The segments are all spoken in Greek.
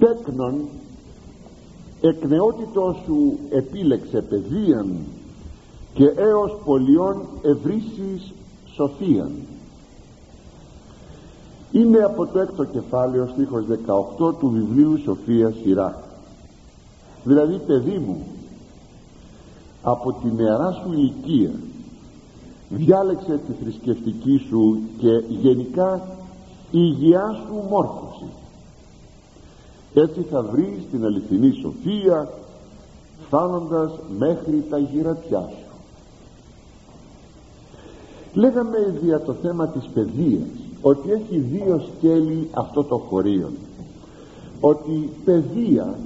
τέκνον εκ νεότητος σου επίλεξε παιδείαν και έως πολιών ευρύσεις σοφίαν. Είναι από το έκτο κεφάλαιο στίχος 18 του βιβλίου Σοφία Σειρά δηλαδή παιδί μου από τη νεαρά σου ηλικία διάλεξε τη θρησκευτική σου και γενικά η υγειά σου μόρφωση έτσι θα βρεις την αληθινή σοφία φτάνοντας μέχρι τα γυρατιά σου. Λέγαμε για το θέμα της παιδείας ότι έχει δύο σκέλη αυτό το χωρίο ότι παιδεία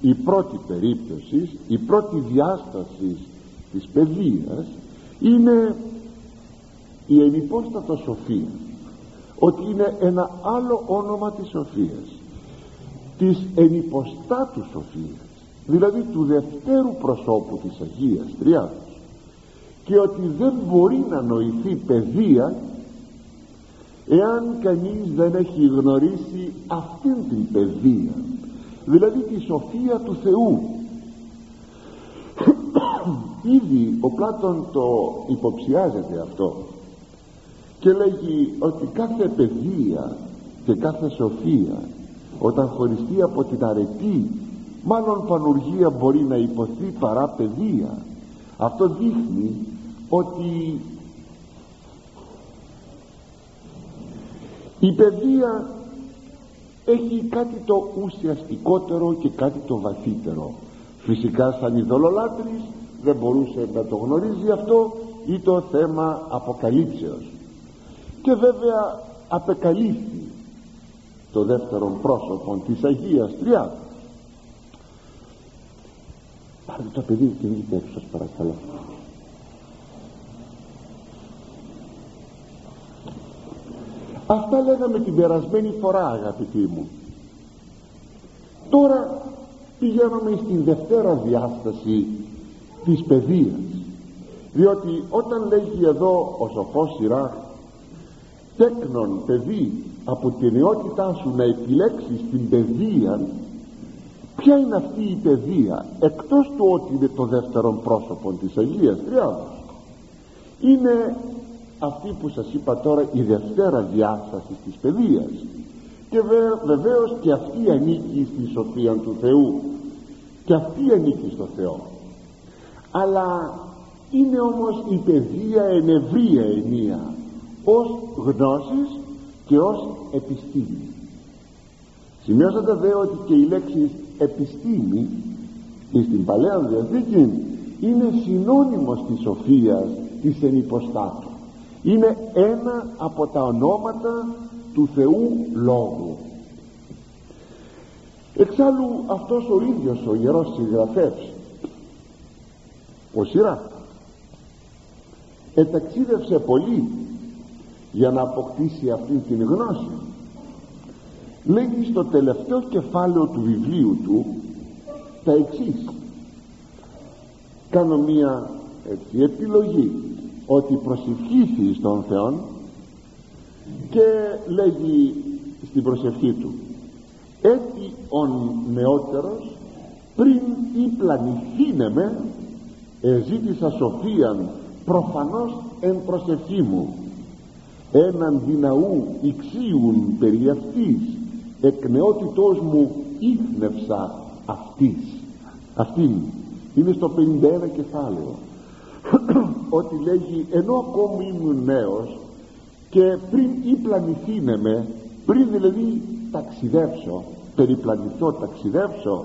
η πρώτη περίπτωση η πρώτη διάσταση της παιδείας είναι η ενυπόστατο σοφία ότι είναι ένα άλλο όνομα της σοφίας της ενυποστάτους σοφίας δηλαδή του δευτέρου προσώπου της Αγίας Τριάδος και ότι δεν μπορεί να νοηθεί παιδεία εάν κανείς δεν έχει γνωρίσει αυτήν την παιδεία δηλαδή τη σοφία του Θεού. Ήδη ο Πλάτων το υποψιάζεται αυτό και λέγει ότι κάθε παιδεία και κάθε σοφία όταν χωριστεί από την αρετή μάλλον πανουργία μπορεί να υποθεί παρά παιδεία. Αυτό δείχνει ότι η παιδεία έχει κάτι το ουσιαστικότερο και κάτι το βαθύτερο. Φυσικά σαν ειδωλολάτρης δεν μπορούσε να το γνωρίζει αυτό ή το θέμα αποκαλύψεως. Και βέβαια απεκαλύφθη το δεύτερο πρόσωπο της Αγίας Τριάδας πάρτε το παιδί και βγείτε έξω σας παρακαλώ. Αυτά λέγαμε την περασμένη φορά αγαπητοί μου. Τώρα πηγαίνουμε στην δευτέρα διάσταση της παιδείας. Διότι όταν λέγει εδώ ο σοφός σειράς τέκνον παιδί από την νεότητά σου να επιλέξεις την παιδεία ποια είναι αυτή η παιδεία εκτός του ότι είναι το δεύτερο πρόσωπο της Αγίας Τριάδος. Είναι αυτή που σας είπα τώρα η δευτέρα διάσταση της παιδείας. Και βεβαίως και αυτή ανήκει στη σοφία του Θεού. Και αυτή ανήκει στο Θεό. Αλλά είναι όμως η παιδεία εν ευρία ενία. Ως γνώσης και ως επιστήμη. Σημειώσατε δε ότι και η λέξη επιστήμη στην Παλαιά Διαθήκη είναι συνώνυμος της σοφίας της ενυποστάτου είναι ένα από τα ονόματα του Θεού Λόγου. Εξάλλου αυτός ο ίδιος ο Ιερός Συγγραφεύς ο Σειρά εταξίδευσε πολύ για να αποκτήσει αυτή την γνώση. Λέγει στο τελευταίο κεφάλαιο του βιβλίου του τα εξής. Κάνω μία έτσι, επιλογή ότι προσευχήθη στον Θεό και λέγει στην προσευχή του έτσι ο νεότερος πριν ή πλανηθήνε με εζήτησα σοφίαν προφανώς εν προσευχή μου έναν δυναού ηξίουν περί αυτής εκ νεότητός μου ήθνευσα αυτής. Αυτήν. Είναι στο 51 κεφάλαιο. Ότι λέγει ενώ ακόμη ήμουν νέος και πριν ή πλανηθήνε με πριν δηλαδή ταξιδέψω περιπλανηθώ ταξιδέψω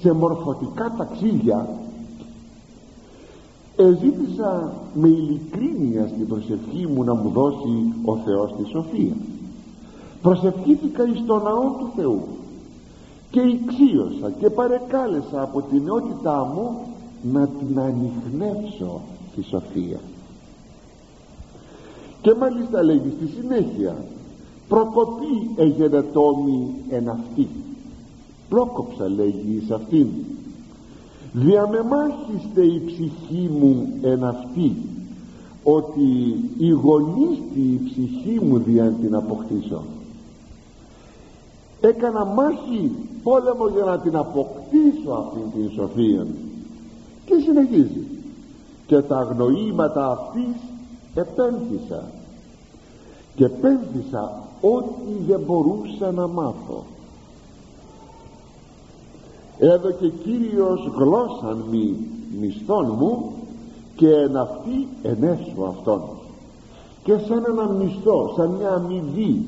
σε μορφωτικά ταξίδια εζήτησα με ειλικρίνεια στην προσευχή μου να μου δώσει ο Θεός τη σοφία. Προσευχήθηκα εις το ναό του Θεού και ηξίωσα και παρεκάλεσα από την νεότητά μου να την ανοιχνεύσω τη σοφία. Και μάλιστα λέγει στη συνέχεια προκοπή εγενετόμη εν αυτή πρόκοψα λέγει σε αυτήν διαμεμάχιστε η ψυχή μου εν αυτή ότι η γονίστη η ψυχή μου δια την αποκτήσω. Έκανα μάχη πόλεμο για να την αποκτήσω αυτήν την σοφία και συνεχίζει. Και τα αγνοήματα αυτής επένθησα. Και επένθησα ό,τι δεν μπορούσα να μάθω έδωκε Κύριος γλώσσαν μη μισθών μου και εν αυτή ενέσω αυτόν. Και σαν ένα μισθό, σαν μια αμοιβή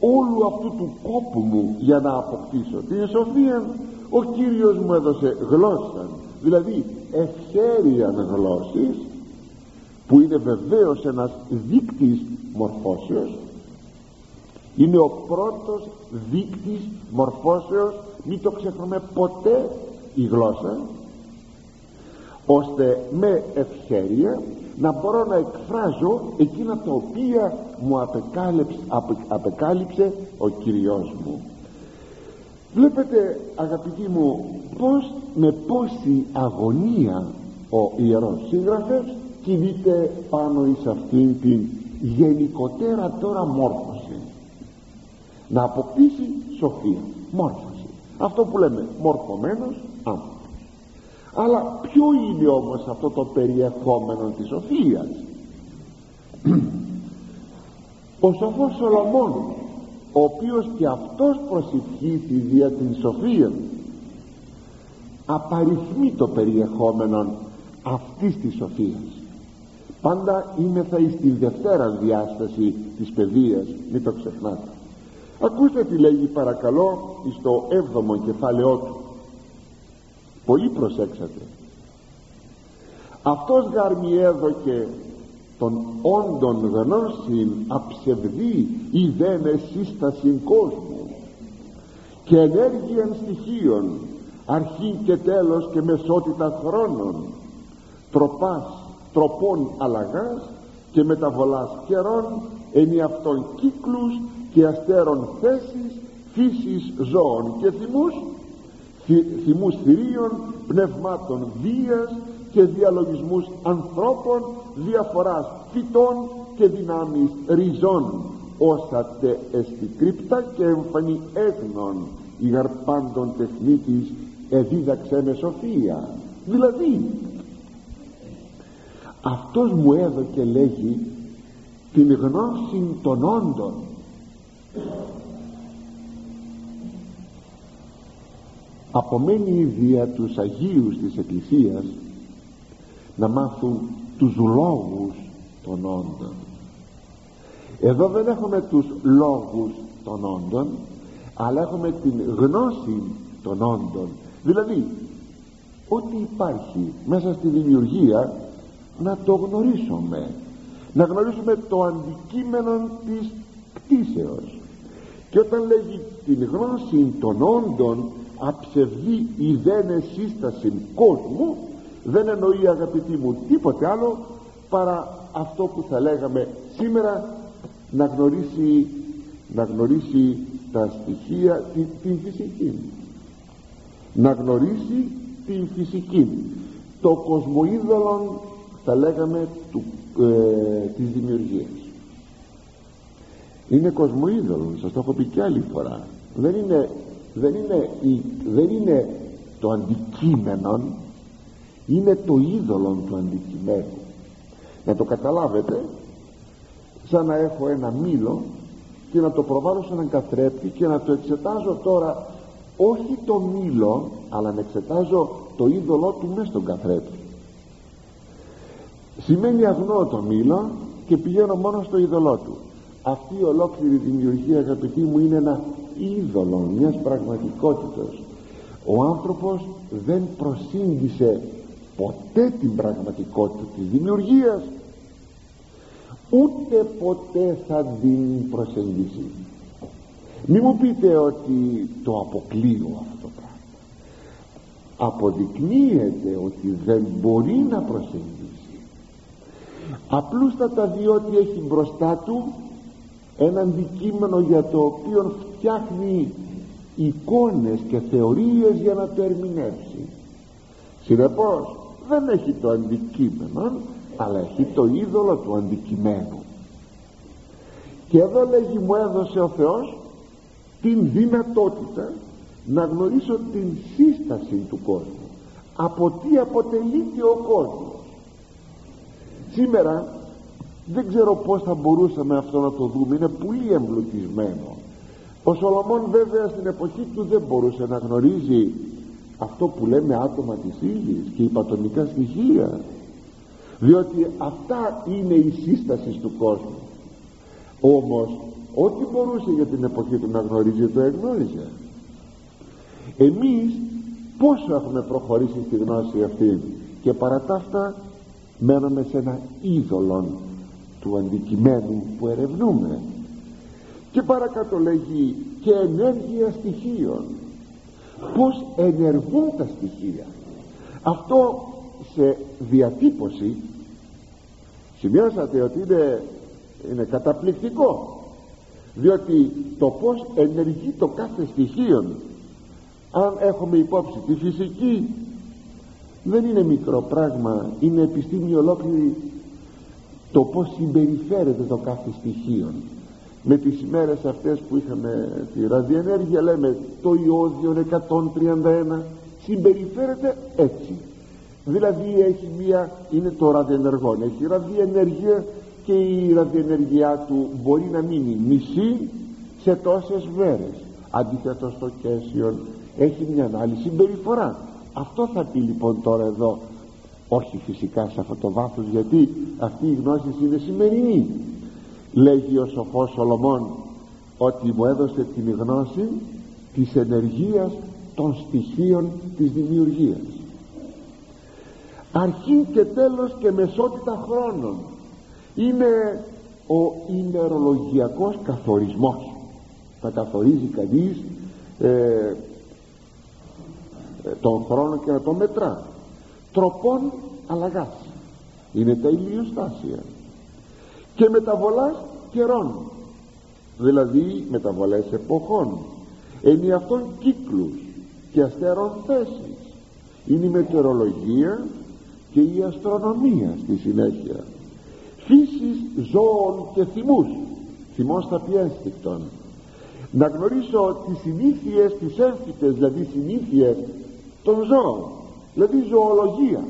όλου αυτού του κόπου μου για να αποκτήσω την σοφία ο Κύριος μου έδωσε γλώσσα δηλαδή ευχαίριαν γλώσσης που είναι βεβαίως ένας δείκτης μορφώσεως. Είναι ο πρώτος δείκτης μορφώσεως μην το ξεχνούμε ποτέ η γλώσσα ώστε με ευχέρεια να μπορώ να εκφράζω εκείνα τα οποία μου απεκάλυψε, απεκάλυψε ο Κυριός μου. Βλέπετε αγαπητοί μου πως με πόση αγωνία ο Ιερός Σύγγραφος κινείται πάνω εις αυτήν την γενικότερα τώρα μόρφωση. Να αποκτήσει σοφία μόρφωση αυτό που λέμε μορφωμένος άνθρωπος. Αλλά ποιο είναι όμως αυτό το περιεχόμενο της σοφίας ο σοφός Σολομών ο οποίος και αυτός προσευχήθη δια την σοφίας απαριθμεί το περιεχόμενο αυτής της σοφίας. Πάντα είμαι θα εις τη δευτέρα διάσταση της παιδείας μην το ξεχνάτε ακούστε τι λέγει παρακαλώ στο έβδομο κεφάλαιό του. Πολύ προσέξατε. Αυτός γαρμι έδωκε των όντων γνώσιν αψευδή ή δεν εσύστασιν κόσμου. Και ενέργειαν στοιχείων αρχή και τέλος και μεσότητα χρόνων. Τροπάς τροπών αλλαγάς και μεταβολάς καιρών ενι αυτών κύκλους και αστέρων θέσης φύσης ζώων και θυμούς θυμούς θηρίων πνευμάτων βίας και διαλογισμούς ανθρώπων διαφοράς φυτών και δυνάμεις ριζών όσα τε εστικρύπτα και εμφανή έγνων η γαρπάντων τεχνίτης εδίδαξε με σοφία. Δηλαδή αυτός μου έδωκε λέγει την γνώση των όντων απομένει η δια τους Αγίους της Εκκλησίας να μάθουν τους λόγους των όντων. Εδώ δεν έχουμε τους λόγους των όντων αλλά έχουμε την γνώση των όντων. Δηλαδή ό,τι υπάρχει μέσα στη δημιουργία να το γνωρίσουμε. Να γνωρίσουμε το αντικείμενο της κτίσεως και όταν λέγει την γνώση των όντων αψευδή η δεν σύσταση κόσμου δεν εννοεί αγαπητοί μου τίποτε άλλο παρά αυτό που θα λέγαμε σήμερα να γνωρίσει να γνωρίσει τα στοιχεία την, την φυσική. Να γνωρίσει την φυσική. Το κοσμοίδωλο θα λέγαμε του, ε, της δημιουργίας είναι κοσμοίδωλο σας το έχω πει και άλλη φορά. Δεν είναι, δεν είναι, δεν είναι το αντικείμενο είναι το είδωλο του αντικειμένου να το καταλάβετε σαν να έχω ένα μήλο και να το προβάλλω σε έναν καθρέπτη και να το εξετάζω τώρα όχι το μήλο αλλά να εξετάζω το είδωλό του μέσα στον καθρέπτη σημαίνει αγνώ το μήλο και πηγαίνω μόνο στο είδωλό του αυτή η ολόκληρη δημιουργία αγαπητοί μου είναι ένα είδωλο μιας πραγματικότητας. Ο άνθρωπος δεν προσήγησε ποτέ την πραγματικότητα της δημιουργίας. Ούτε ποτέ θα την προσεγγίσει. Μη μου πείτε ότι το αποκλείω αυτό το πράγμα. Αποδεικνύεται ότι δεν μπορεί να προσεγγίσει. Απλούστατα διότι έχει μπροστά του ένα αντικείμενο για το οποίο φτιάχνει εικόνες και θεωρίες για να το ερμηνεύσει συνεπώς δεν έχει το αντικείμενο αλλά έχει το είδωλο του αντικειμένου. Και εδώ λέγει μου έδωσε ο Θεός την δυνατότητα να γνωρίσω την σύσταση του κόσμου. Από τι αποτελείται ο κόσμος. Σήμερα δεν ξέρω πως θα μπορούσαμε αυτό να το δούμε. Είναι πολύ εμπλουτισμένο. Ο Σολομών βέβαια στην εποχή του δεν μπορούσε να γνωρίζει αυτό που λέμε άτομα της ύλης και υπατονικά στοιχεία. Διότι αυτά είναι η σύσταση του κόσμου. Όμως ό,τι μπορούσε για την εποχή του να γνωρίζει το εγνώριζε. Εμείς πόσο έχουμε προχωρήσει στη γνώση αυτή και παρά τα αυτά μέναμε σε ένα είδωλο του αντικειμένου που ερευνούμε. Και παρακάτω λέγει και ενέργεια στοιχείων πως ενεργούν τα στοιχεία; Αυτό σε διατύπωση σημειώσατε ότι είναι, είναι καταπληκτικό διότι το πως ενεργεί το κάθε στοιχείο αν έχουμε υπόψη τη φυσική δεν είναι μικρό πράγμα είναι επιστήμη ολόκληρη το πως συμπεριφέρεται το κάθε στοιχείο. Με τις ημέρες αυτές που είχαμε τη ραδιενέργεια λέμε το ιόδιο 131 συμπεριφέρεται έτσι. Δηλαδή έχει μία είναι το ραδιενεργό. Έχει ραδιενέργεια και η ραδιενέργειά του μπορεί να μείνει μισή σε τόσες μέρες. Αντίθετο στο κέσιο έχει μια άλλη συμπεριφορά. Αυτό θα πει λοιπόν τώρα εδώ όχι φυσικά σε αυτό το βάθος γιατί αυτή η γνώση είναι σημερινή. Λέγει ο σοφός Σολομών ότι μου έδωσε την γνώση της ενεργείας των στοιχείων της δημιουργίας. Αρχή και τέλος και μεσότητα χρόνων. Είναι ο ημερολογιακός καθορισμός. Θα καθορίζει κανείς ε, τον χρόνο και να τον μετρά τροπών αλλαγάς είναι τα ηλιοστάσια. Και μεταβολάς καιρών. Δηλαδή μεταβολές εποχών. Είναι αυτών κύκλους και αστέρων θέσεις. Είναι η μετεωρολογία και η αστρονομία στη συνέχεια. Φύσης ζώων και θυμούς. Θυμός θα πιέσει να γνωρίσω τις συνήθειες τις έμφυτες δηλαδή συνήθειες των ζώων δηλαδή ζωολογία.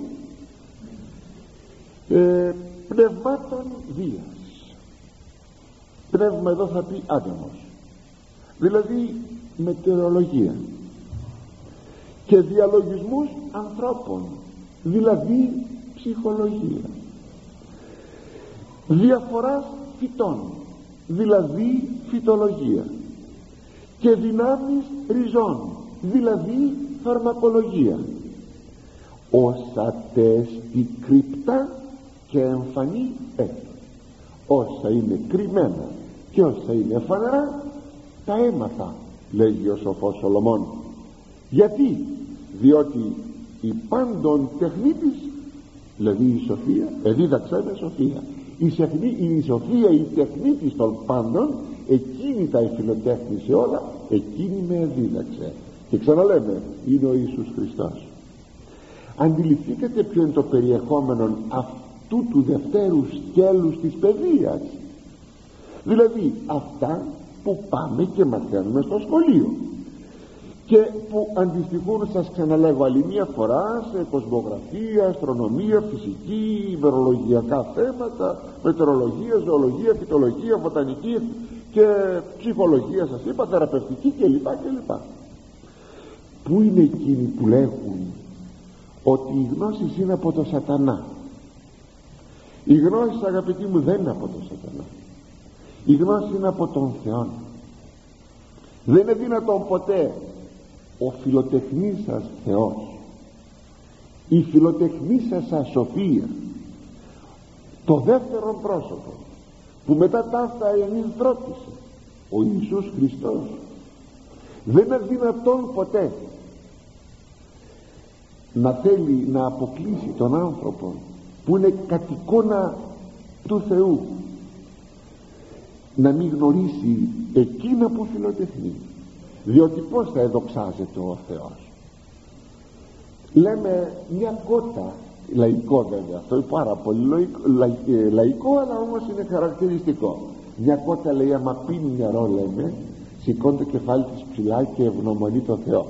Ε, πνευμάτων βίας. Πνεύμα εδώ θα πει άτομος. Δηλαδή μετεωρολογία. Και διαλογισμούς ανθρώπων. Δηλαδή ψυχολογία. Διαφοράς φυτών. Δηλαδή φυτολογία. Και δυνάμεις ριζών. Δηλαδή φαρμακολογία όσα τέστη κρυπτά και εμφανή έτσι όσα είναι κρυμμένα και όσα είναι φανερά τα έμαθα λέγει ο σοφός Σολομών. Γιατί; Διότι η πάντων τεχνίτης δηλαδή η σοφία εδίδαξε με σοφία η, σεφνή, η σοφία η τεχνίτης των πάντων εκείνη τα εφηλοτέχνησε όλα εκείνη με δίδαξε. Και ξαναλέμε είναι ο Ιησούς Χριστός αντιληφθήκατε ποιο είναι το περιεχόμενο αυτού του δευτέρου σκέλους της παιδείας δηλαδή αυτά που πάμε και μαθαίνουμε στο σχολείο και που αντιστοιχούν σας ξαναλέγω άλλη μια φορά σε κοσμογραφία, αστρονομία, φυσική, ημερολογιακά θέματα μετεωρολογία, ζωολογία, φυτολογία, βοτανική και ψυχολογία σας είπα, θεραπευτική κλπ. κλπ. Πού είναι εκείνοι που λέγουν ότι η γνώση είναι από το σατανά. Η γνώση αγαπητοί μου δεν είναι από το σατανά. Η γνώση είναι από τον Θεό δεν είναι δυνατόν ποτέ ο φιλοτεχνής σας Θεός η φιλοτεχνής σας ασοφία το δεύτερο πρόσωπο που μετά τα αυτά ενηλθρώπησε ο Ιησούς Χριστός δεν είναι δυνατόν ποτέ να θέλει να αποκλείσει τον άνθρωπο που είναι κατ' εικόνα του Θεού να μην γνωρίσει εκείνα που φιλοτεχνεί. Διότι πως θα εδοξάζεται ο Θεός. Λέμε μια κότα λαϊκό βέβαια αυτό είναι πάρα πολύ λαϊκό, λαϊκό αλλά όμως είναι χαρακτηριστικό. Μια κότα λέει άμα πίνει νερό λέμε σηκώνει το κεφάλι της ψηλά και ευγνωμονεί το Θεό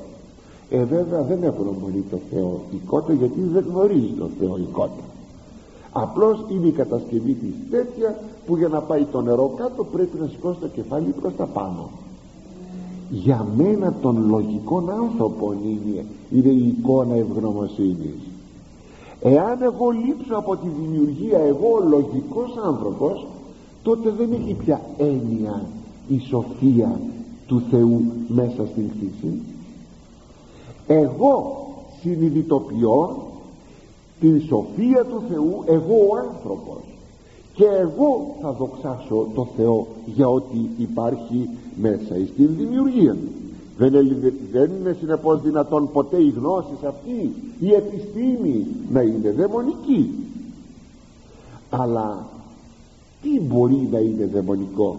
ε βέβαια δεν ευγνωμονεί το Θεό η κότα γιατί δεν γνωρίζει το Θεό η κότα απλώς είναι η κατασκευή της τέτοια που για να πάει το νερό κάτω πρέπει να σηκώσει το κεφάλι προς τα πάνω. Για μένα των λογικών άνθρωπων είναι, είναι η εικόνα ευγνωμοσύνης. Εάν εγώ λείψω από τη δημιουργία εγώ ο λογικός άνθρωπος τότε δεν έχει πια έννοια η σοφία του Θεού μέσα στην κτήση εγώ συνειδητοποιώ την σοφία του Θεού εγώ ο άνθρωπος. Και εγώ θα δοξάσω το Θεό για ό,τι υπάρχει μέσα στην δημιουργία δεν είναι, δεν είναι συνεπώς δυνατόν ποτέ η γνώση αυτή η επιστήμη να είναι δαιμονική. Αλλά τι μπορεί να είναι δαιμονικό;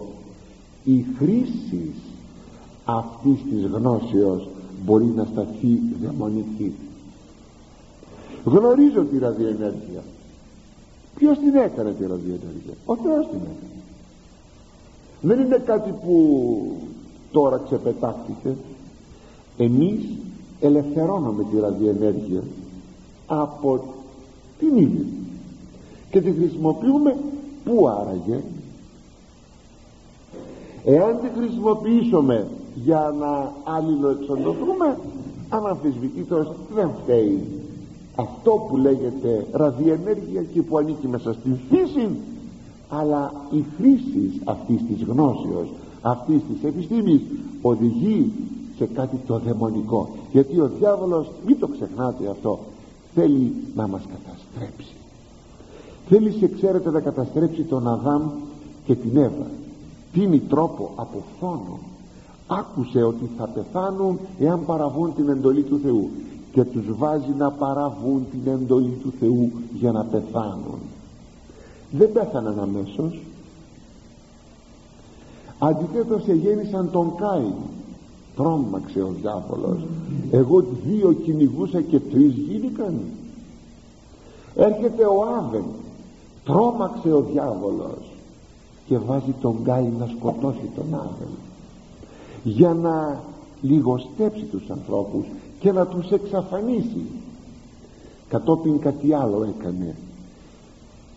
Η χρήση αυτής της γνώσεως μπορεί να σταθεί δαιμονική. Γνωρίζω τη ραδιενέργεια ποιος την έκανε τη ραδιενέργεια ο Θεός την έκανε. Δεν είναι κάτι που τώρα ξεπετάχθηκε. Εμείς ελευθερώνουμε τη ραδιενέργεια από την ίδια και τη χρησιμοποιούμε πού άραγε. Εάν τη χρησιμοποιήσουμε για να αλληλοεξοντωθούμε αναμφισβητήτως δεν φταίει. Αυτό που λέγεται ραδιενέργεια και που ανήκει μέσα στην φύση αλλά η χρήση αυτής της γνώσεως αυτής της επιστήμης οδηγεί σε κάτι το δαιμονικό. Γιατί ο διάβολος μην το ξεχνάτε αυτό θέλει να μας καταστρέψει. Θέλει σε ξέρετε να καταστρέψει τον Αδάμ και την Εύα. Τίνει τρόπο από φόνο άκουσε ότι θα πεθάνουν εάν παραβούν την εντολή του Θεού και τους βάζει να παραβούν την εντολή του Θεού για να πεθάνουν. Δεν πέθαναν αμέσως. Αντιθέτως εγέννησαν τον Κάιν. Τρόμαξε ο διάβολος. Εγώ δύο κυνηγούσα και τρεις γίνηκαν. Έρχεται ο Άβεν. Τρόμαξε ο διάβολος. Και βάζει τον Κάιν να σκοτώσει τον Άβεν για να λιγοστέψει τους ανθρώπους και να τους εξαφανίσει. Κατόπιν κάτι άλλο έκανε.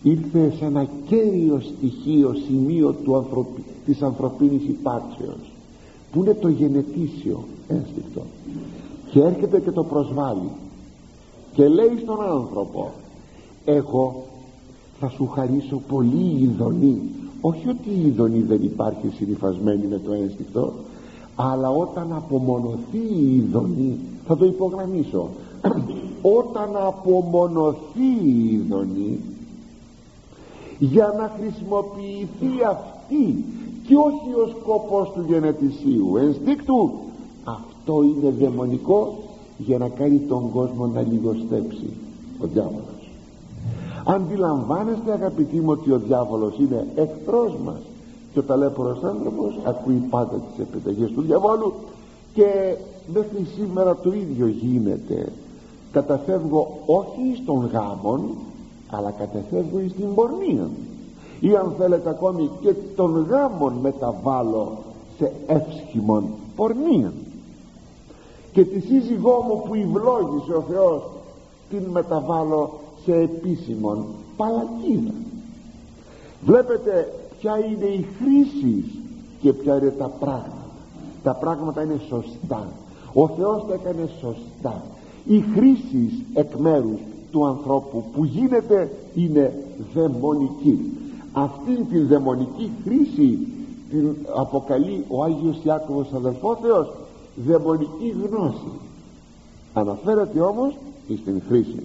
Ήρθε σε ένα κέριο στοιχείο σημείο του ανθρωπι... της ανθρωπίνης υπάρξεως που είναι το γενετήσιο ένστικτο. Και έρχεται και το προσβάλλει και λέει στον άνθρωπο εγώ θα σου χαρίσω πολύ ειδονή όχι ότι η ειδονή δεν υπάρχει συνειφασμένη με το ένστικτο αλλά όταν απομονωθεί η ειδονή θα το υπογραμμίσω όταν απομονωθεί η ειδονή για να χρησιμοποιηθεί αυτή και όχι ο σκοπός του γενετησίου ενστίκτου αυτό είναι δαιμονικό για να κάνει τον κόσμο να λιγοστέψει ο διάβολος. Αντιλαμβάνεστε αγαπητοί μου ότι ο διάβολος είναι εχθρός μας και ο ταλέπορος άνθρωπος ακούει πάντα τις επιταγές του διαβόλου. Και μέχρι σήμερα το ίδιο γίνεται. Καταφεύγω όχι στον γάμον αλλά καταφεύγω στην πορνεία ή αν θέλετε ακόμη και τον γάμον μεταβάλλω σε εύσχημον πορνεία και τη σύζυγό μου που ευλόγησε ο Θεός την μεταβάλλω σε επίσημον παλακίδα βλέπετε ποια είναι η χρήση και ποια είναι τα πράγματα. Τα πράγματα είναι σωστά. Ο Θεός τα έκανε σωστά. Η χρήση εκ μέρους του ανθρώπου που γίνεται είναι δαιμονική. Αυτήν την δαιμονική χρήση την αποκαλεί ο Άγιος Ιάκωβος αδελφό Θεός δαιμονική γνώση. Αναφέρεται όμως στην χρήση.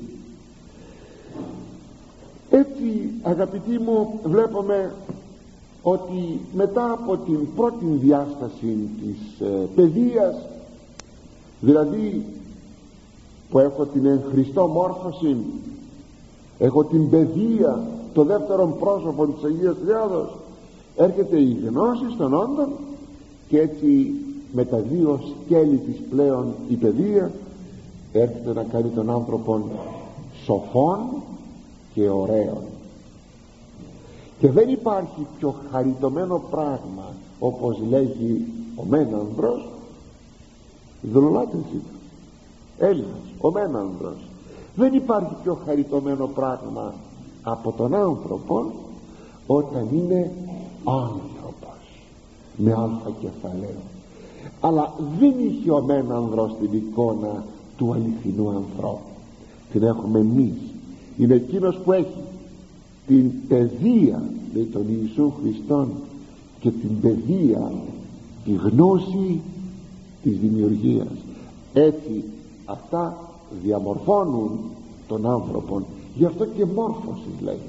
Έτσι αγαπητοί μου βλέπουμε ότι μετά από την πρώτη διάσταση της ε, παιδείας δηλαδή που έχω την εν Χριστώ μόρφωση έχω την παιδεία το δεύτερο πρόσωπο της Αγίας Τριάδος έρχεται η γνώση των όντων και έτσι με τα δύο σκέλη της πλέον η παιδεία έρχεται να κάνει τον άνθρωπο σοφών και ωραίων και δεν υπάρχει πιο χαριτωμένο πράγμα όπως λέγει ο Μένανδρος δολολάτρης ήταν Έλληνας ο Μένανδρος. Δεν υπάρχει πιο χαριτωμένο πράγμα από τον άνθρωπο όταν είναι άνθρωπος. Με αλφα κεφαλαίο. Αλλά δεν είχε ο Μένανδρος την εικόνα του αληθινού ανθρώπου. Την έχουμε εμείς. Είναι εκείνος που έχει την παιδεία με τον Ιησού Χριστόν και την παιδεία τη γνώση της δημιουργίας. Έτσι αυτά διαμορφώνουν τον άνθρωπο. Γι' αυτό και μόρφωσης λέγεται.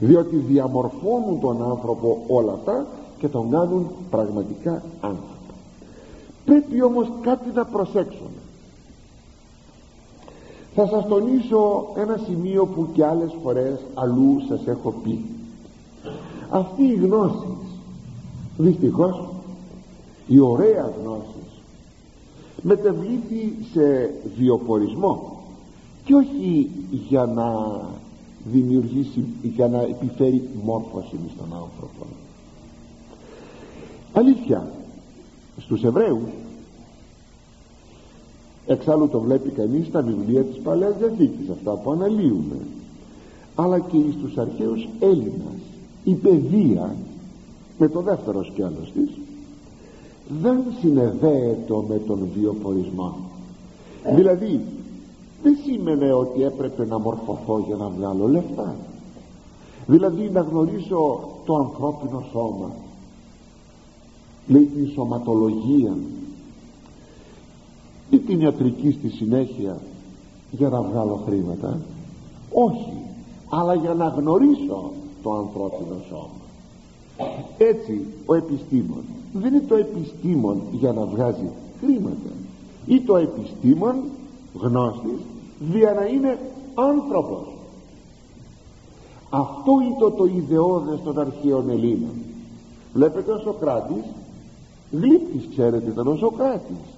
Διότι διαμορφώνουν τον άνθρωπο όλα αυτά και τον κάνουν πραγματικά άνθρωπο. Πρέπει όμως κάτι να προσέξουμε θα σας τονίσω ένα σημείο που και άλλες φορές αλλού σας έχω πει. Αυτή η γνώση δυστυχώς η ωραία γνώση μετεβλήθη σε βιοπορισμό και όχι για να δημιουργήσει για να επιφέρει μόρφωση στον άνθρωπο. Αλήθεια στους Εβραίους εξάλλου το βλέπει κανείς στα βιβλία της Παλαιάς Διαθήκης. Αυτά που αναλύουμε αλλά και στους αρχαίους Έλληνας. Η παιδεία με το δεύτερο σκέλος της δεν συνεδέεται με τον βιοπορισμό. Δηλαδή δεν σήμαινε ότι έπρεπε να μορφωθώ για να βγάλω λεφτά. Δηλαδή να γνωρίσω το ανθρώπινο σώμα. Λέει την σωματολογία ή την ιατρική στη συνέχεια για να βγάλω χρήματα. Όχι αλλά για να γνωρίσω το ανθρώπινο σώμα. Έτσι ο επιστήμον δεν είναι το επιστήμον για να βγάζει χρήματα. Ή το επιστήμον γνώστης για να είναι άνθρωπος. Αυτό ήταν το ιδεώδες των αρχαίων Ελλήνων. Βλέπετε ο Σοκράτης γλύπτης ξέρετε ήταν ο Σοκράτης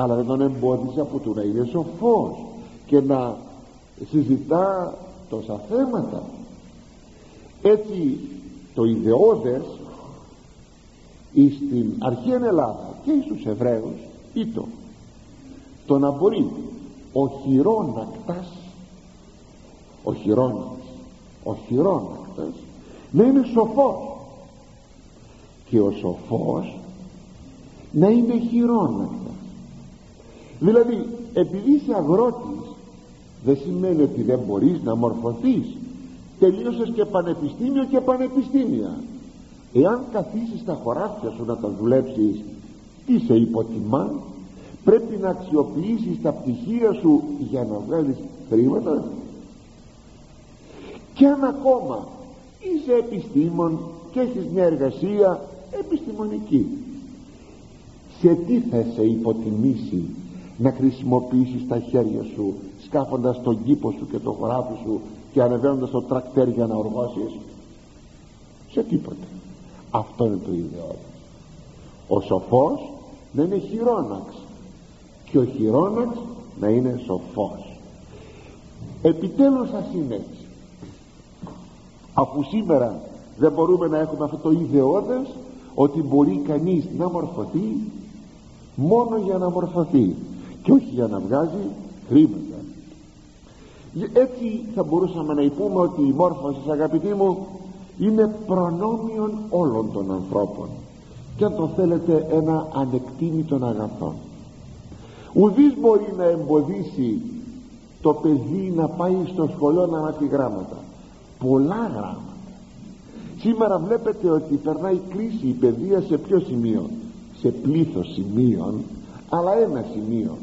αλλά δεν τον εμπόδισε από το να είναι σοφός και να συζητά τόσα θέματα. Έτσι το ιδεώδες εις την αρχαία Ελλάδας και εις τους Εβραίους ήτο το να μπορεί ο χειρόνακτας ο χειρόνακτας ο χειρόνακτας να είναι σοφός. Και ο σοφός να είναι χειρόνακτας δηλαδή επειδή είσαι αγρότης δεν σημαίνει ότι δεν μπορείς να μορφωθείς. Τελείωσες και πανεπιστήμιο και πανεπιστήμια. Εάν καθίσεις τα χωράφια σου να τα δουλέψεις τι σε υποτιμά πρέπει να αξιοποιήσεις τα πτυχία σου για να βγάλεις χρήματα; Και αν ακόμα είσαι επιστήμον και έχεις μια εργασία επιστημονική σε τι θα σε υποτιμήσει; Να χρησιμοποιήσεις τα χέρια σου σκάφοντας τον κήπο σου και το χωράφι σου και ανεβαίνοντας το τρακτέρ για να οργώσεις σε τίποτα αυτό είναι το ιδεώδες. Ο σοφός να είναι χειρόναξ και ο χειρόναξ να είναι σοφός. Επιτέλους ας είναι έτσι. Αφού σήμερα δεν μπορούμε να έχουμε αυτό το ιδεώδες ότι μπορεί κανείς να μορφωθεί μόνο για να μορφωθεί και όχι για να βγάζει χρήματα. Έτσι θα μπορούσαμε να πούμε ότι η μόρφωση αγαπητοί μου είναι προνόμιον όλων των ανθρώπων. Και αν το θέλετε ένα ανεκτήμητο αγαθό. Ουδής μπορεί να εμποδίσει το παιδί να πάει στο σχολείο να μάθει γράμματα. Πολλά γράμματα. Σήμερα βλέπετε ότι περνάει κρίση η παιδεία σε ποιο σημείο; Σε πλήθος σημείων αλλά ένα σημείο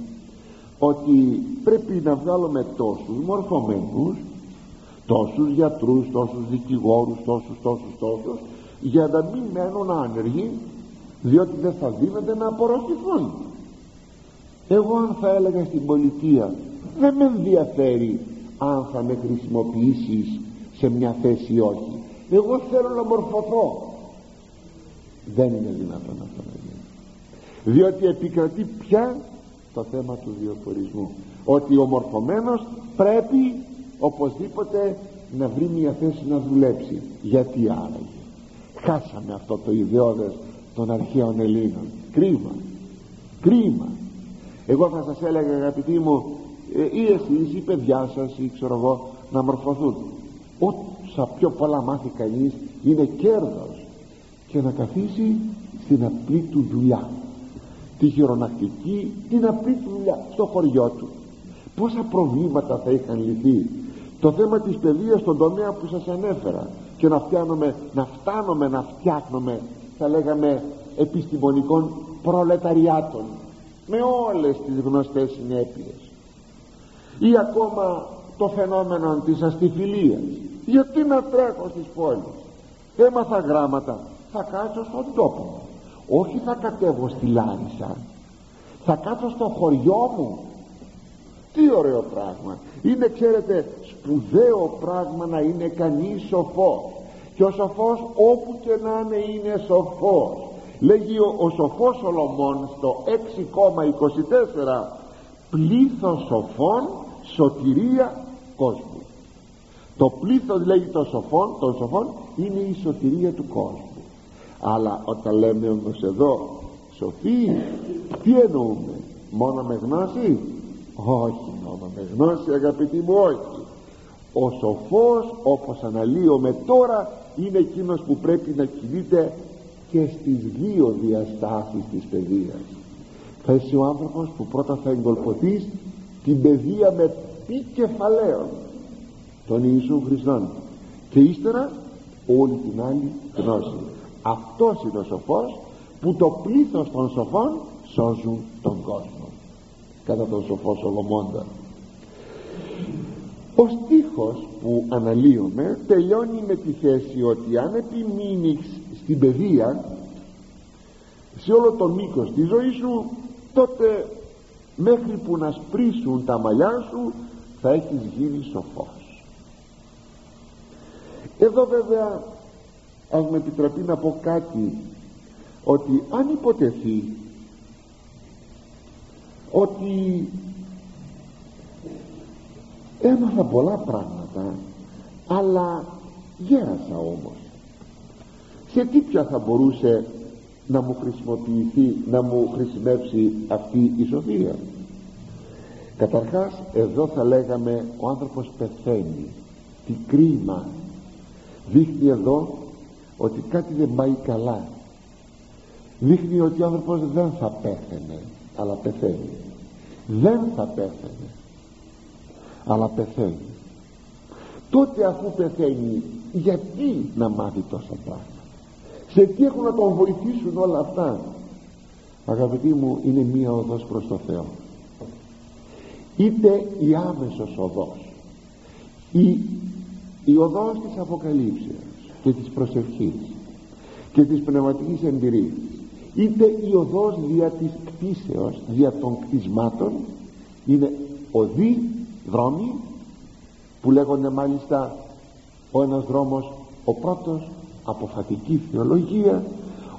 ότι πρέπει να βγάλουμε τόσους μορφωμένους τόσους γιατρούς, τόσους δικηγόρους, τόσους, τόσους, τόσους για να μην μένουν άνεργοι διότι δεν θα δίνονται να απορροφηθούν εγώ αν θα έλεγα στην πολιτεία δεν με ενδιαφέρει αν θα με χρησιμοποιήσεις σε μια θέση ή όχι. Εγώ θέλω να μορφωθώ. Δεν είναι δυνατόν αυτό να γίνει. Διότι επικρατεί πια το θέμα του διοπορισμού ότι ο μορφωμένος πρέπει οπωσδήποτε να βρει μια θέση να δουλέψει. Γιατί άραγε. Χάσαμε αυτό το ιδεώδες των αρχαίων Ελλήνων. Κρίμα. Κρίμα. Εγώ θα σας έλεγα αγαπητοί μου ε, ή εσείς ή παιδιά σας ή ξέρω εγώ να μορφωθούν. Όσα πιο πολλά μάθει κανείς είναι κέρδος και να καθίσει στην απλή του δουλειά τη χειρονακτική την απλή του δουλειά στο χωριό του. Πόσα προβλήματα θα είχαν λυθεί. Το θέμα της παιδείας στον τομέα που σας ανέφερα. Και να φτιάνουμε να φτάνουμε να φτιάχνουμε θα λέγαμε επιστημονικών προλεταριάτων. Με όλες τις γνωστές συνέπειες. Ή ακόμα το φαινόμενο της αστιφιλίας. Γιατί να τρέχω στις πόλεις. Έμαθα γράμματα. Θα κάτσω στον τόπο μου όχι θα κατέβω στη Λάρισα. Θα κάτσω στο χωριό μου. Τι ωραίο πράγμα. Είναι ξέρετε σπουδαίο πράγμα να είναι κανείς σοφός. Και ο σοφός όπου και να είναι είναι σοφός. Λέγει ο, ο σοφός Σολομών στο 6,24 πλήθος σοφών σωτηρία κόσμου το πλήθος λέγει των σοφών, των σοφών είναι η σωτηρία του κόσμου αλλά όταν λέμε όμως εδώ σοφοί τι εννοούμε μόνο με γνώση; Όχι μόνο με γνώση αγαπητοί μου όχι. Ο σοφός όπως αναλύομαι τώρα είναι εκείνος που πρέπει να κινείται και στις δύο διαστάσεις της παιδείας. Θα είσαι ο άνθρωπος που πρώτα θα εγκολποθείς την παιδεία με πι κεφαλαίων των Ιησού Χριστών και ύστερα όλη την άλλη γνώση αυτός είναι ο σοφός που το πλήθος των σοφών σώζουν τον κόσμο. Κατά τον σοφό Σολομώντα. Ο στίχος που αναλύουμε τελειώνει με τη θέση ότι αν επιμείνεις στην παιδεία σε όλο το μήκος της ζωής σου τότε μέχρι που να σπρίσουν τα μαλλιά σου θα έχεις γίνει σοφός. Εδώ βέβαια ας με επιτραπεί να πω κάτι. Ότι αν υποτεθεί ότι έμαθα πολλά πράγματα αλλά γέρασα όμως. Σε τι πια θα μπορούσε να μου χρησιμοποιηθεί να μου χρησιμεύσει αυτή η σοφία; Καταρχάς εδώ θα λέγαμε ο άνθρωπος πεθαίνει. Τι κρίμα. Δείχνει εδώ ότι κάτι δεν πάει καλά. Δείχνει ότι ο άνθρωπος δεν θα πέθαινε αλλά πεθαίνει. Δεν θα πέθαινε αλλά πεθαίνει. Τότε αφού πεθαίνει γιατί να μάθει τόσα πράγματα; Σε τι έχουν να τον βοηθήσουν όλα αυτά; Αγαπητοί μου είναι μία οδός προς το Θεό. Είτε η άμεσος οδός η, η οδός της αποκαλύψεως και της προσευχής και της πνευματικής εμπειρίας είτε η οδός δια της κτίσεως δια των κτισμάτων είναι οδοί δρόμοι που λέγονται μάλιστα ο ένας δρόμος ο πρώτος αποφατική θεολογία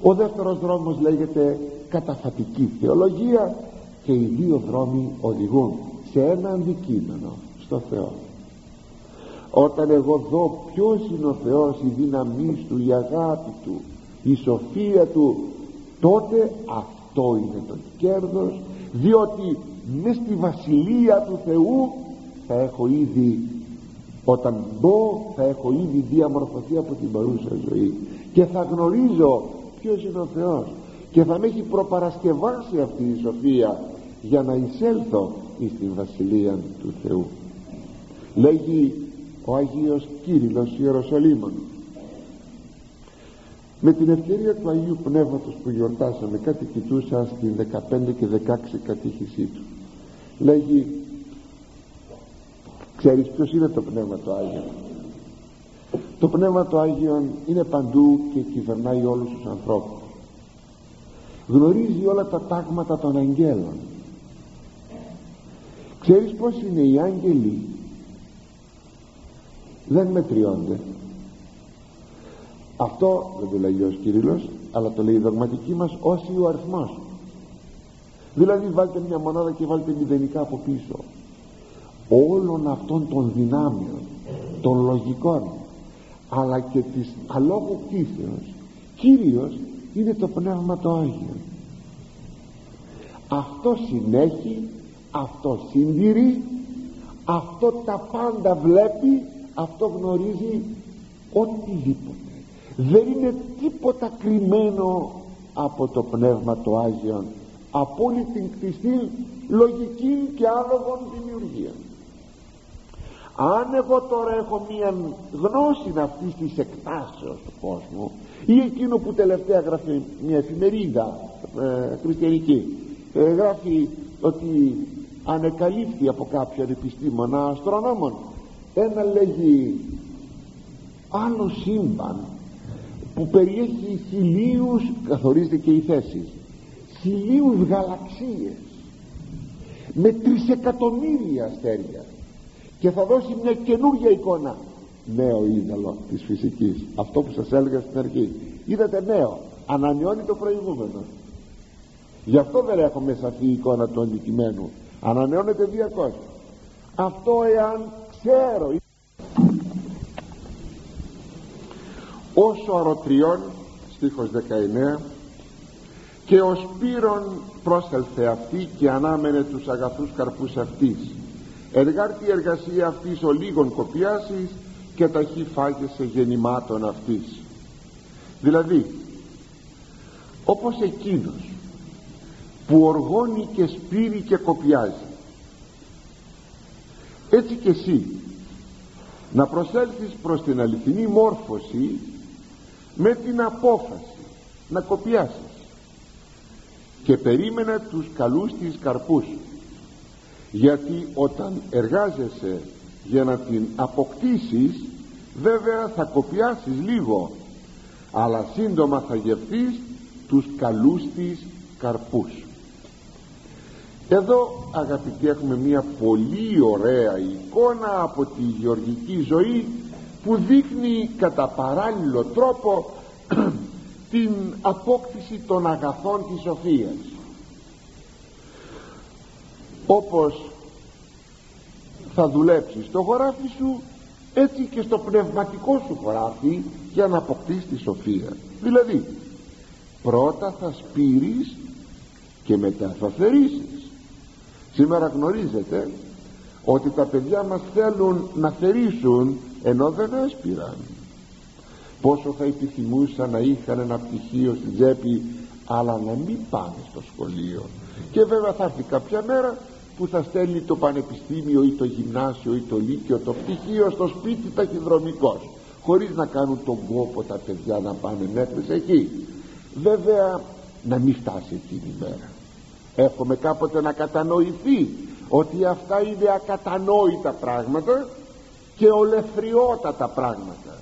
ο δεύτερος δρόμος λέγεται καταφατική θεολογία και οι δύο δρόμοι οδηγούν σε ένα αντικείμενο στο Θεό όταν εγώ δω ποιος είναι ο Θεός η δύναμή του η αγάπη του η σοφία του τότε αυτό είναι το κέρδος διότι μες στη βασιλεία του Θεού θα έχω ήδη όταν μπω θα έχω ήδη διαμορφωθεί από την παρούσα ζωή. Και θα γνωρίζω ποιος είναι ο Θεός και θα με έχει προπαρασκευάσει αυτή η σοφία για να εισέλθω εις την βασιλεία του Θεού. Λέγει ο Αγίος Κύριλλος Ιεροσολύμων. Με την ευκαιρία του Αγίου Πνεύματος που γιορτάσαμε κάτι κοιτούσα στην 15 και 16 κατήχησή του. Λέγει ξέρεις ποιος είναι το Πνεύμα το Άγιο το Πνεύμα το Άγιο είναι παντού και κυβερνάει όλους τους ανθρώπους. Γνωρίζει όλα τα τάγματα των αγγέλων. Ξέρεις πως είναι οι άγγελοι; Δεν μετριώνται. Αυτό δεν το λέει ο Κύριλλος αλλά το λέει η δογματική μας όσοι ο αριθμός. Δηλαδή βάλτε μια μονάδα και βάλτε μηδενικά από πίσω. Όλων αυτών των δυνάμεων των λογικών αλλά και της αλόγου κτήσεως κυρίως είναι το Πνεύμα το Άγιο. Αυτό συνέχει αυτό συντηρεί αυτό τα πάντα βλέπει αυτό γνωρίζει οτιδήποτε δεν είναι τίποτα κρυμμένο από το Πνεύμα το Άγιο από όλη την κτιστή λογική και άλογων δημιουργία. Αν εγώ τώρα έχω μία γνώση αυτής της εκτάσεως του κόσμου ή εκείνο που τελευταία γράφει μια εφημερίδα ε, χριστιανική ε, γράφει ότι ανεκαλύφθη από κάποιον επιστήμονα αστρονόμων ένα λέγει άλλο σύμπαν που περιέχει χιλίους καθορίζεται και η θέση χιλίους γαλαξίες με τρισεκατομμύρια αστέρια και θα δώσει μια καινούργια εικόνα νέο είδωλο της φυσικής. Αυτό που σας έλεγα στην αρχή. Είδατε νέο. Ανανεώνει το προηγούμενο. Γι' αυτό δεν έχουμε σαφή εικόνα του αντικειμένου. Ανανεώνεται διαρκώς. Αυτό εάν ξέρω. Όσο αρωτριών στίχος 19 και ο Σπύρον πρόσελθε αυτή και ανάμενε τους αγαθούς καρπούς αυτής. Εργάρτη εργασία αυτής ο λίγων κοπιάσεις και ταχύ φάγεσαι γεννημάτων αυτής. Δηλαδή όπως εκείνος που οργώνει και σπείρει και κοπιάζει έτσι και εσύ να προσέλθεις προς την αληθινή μόρφωση με την απόφαση να κοπιάσεις. Και περίμενε τους καλούς της καρπούς γιατί όταν εργάζεσαι για να την αποκτήσεις βέβαια θα κοπιάσεις λίγο αλλά σύντομα θα γευτείς τους καλούς της καρπούς εδώ αγαπητοί έχουμε μια πολύ ωραία εικόνα από τη γεωργική ζωή που δείχνει κατά παράλληλο τρόπο την απόκτηση των αγαθών της σοφίας. Όπως θα δουλέψει στο χωράφι σου έτσι και στο πνευματικό σου χωράφι για να αποκτήσεις τη σοφία. Δηλαδή πρώτα θα σπείρεις και μετά θα θερήσεις σήμερα γνωρίζετε ότι τα παιδιά μας θέλουν να θερήσουν ενώ δεν έσπηραν. Πόσο θα επιθυμούσαν να είχαν ένα πτυχίο στην τσέπη αλλά να μην πάνε στο σχολείο. Και βέβαια θα έρθει κάποια μέρα που θα στέλνει το πανεπιστήμιο ή το γυμνάσιο ή το λύκειο το πτυχίο στο σπίτι ταχυδρομικός χωρίς να κάνουν τον κόπο τα παιδιά να πάνε μέχρι εκεί. Βέβαια να μην φτάσει εκείνη η μέρα έχουμε κάποτε να κατανοηθεί ότι αυτά είναι ακατανόητα πράγματα και ολεθριότατα πράγματα.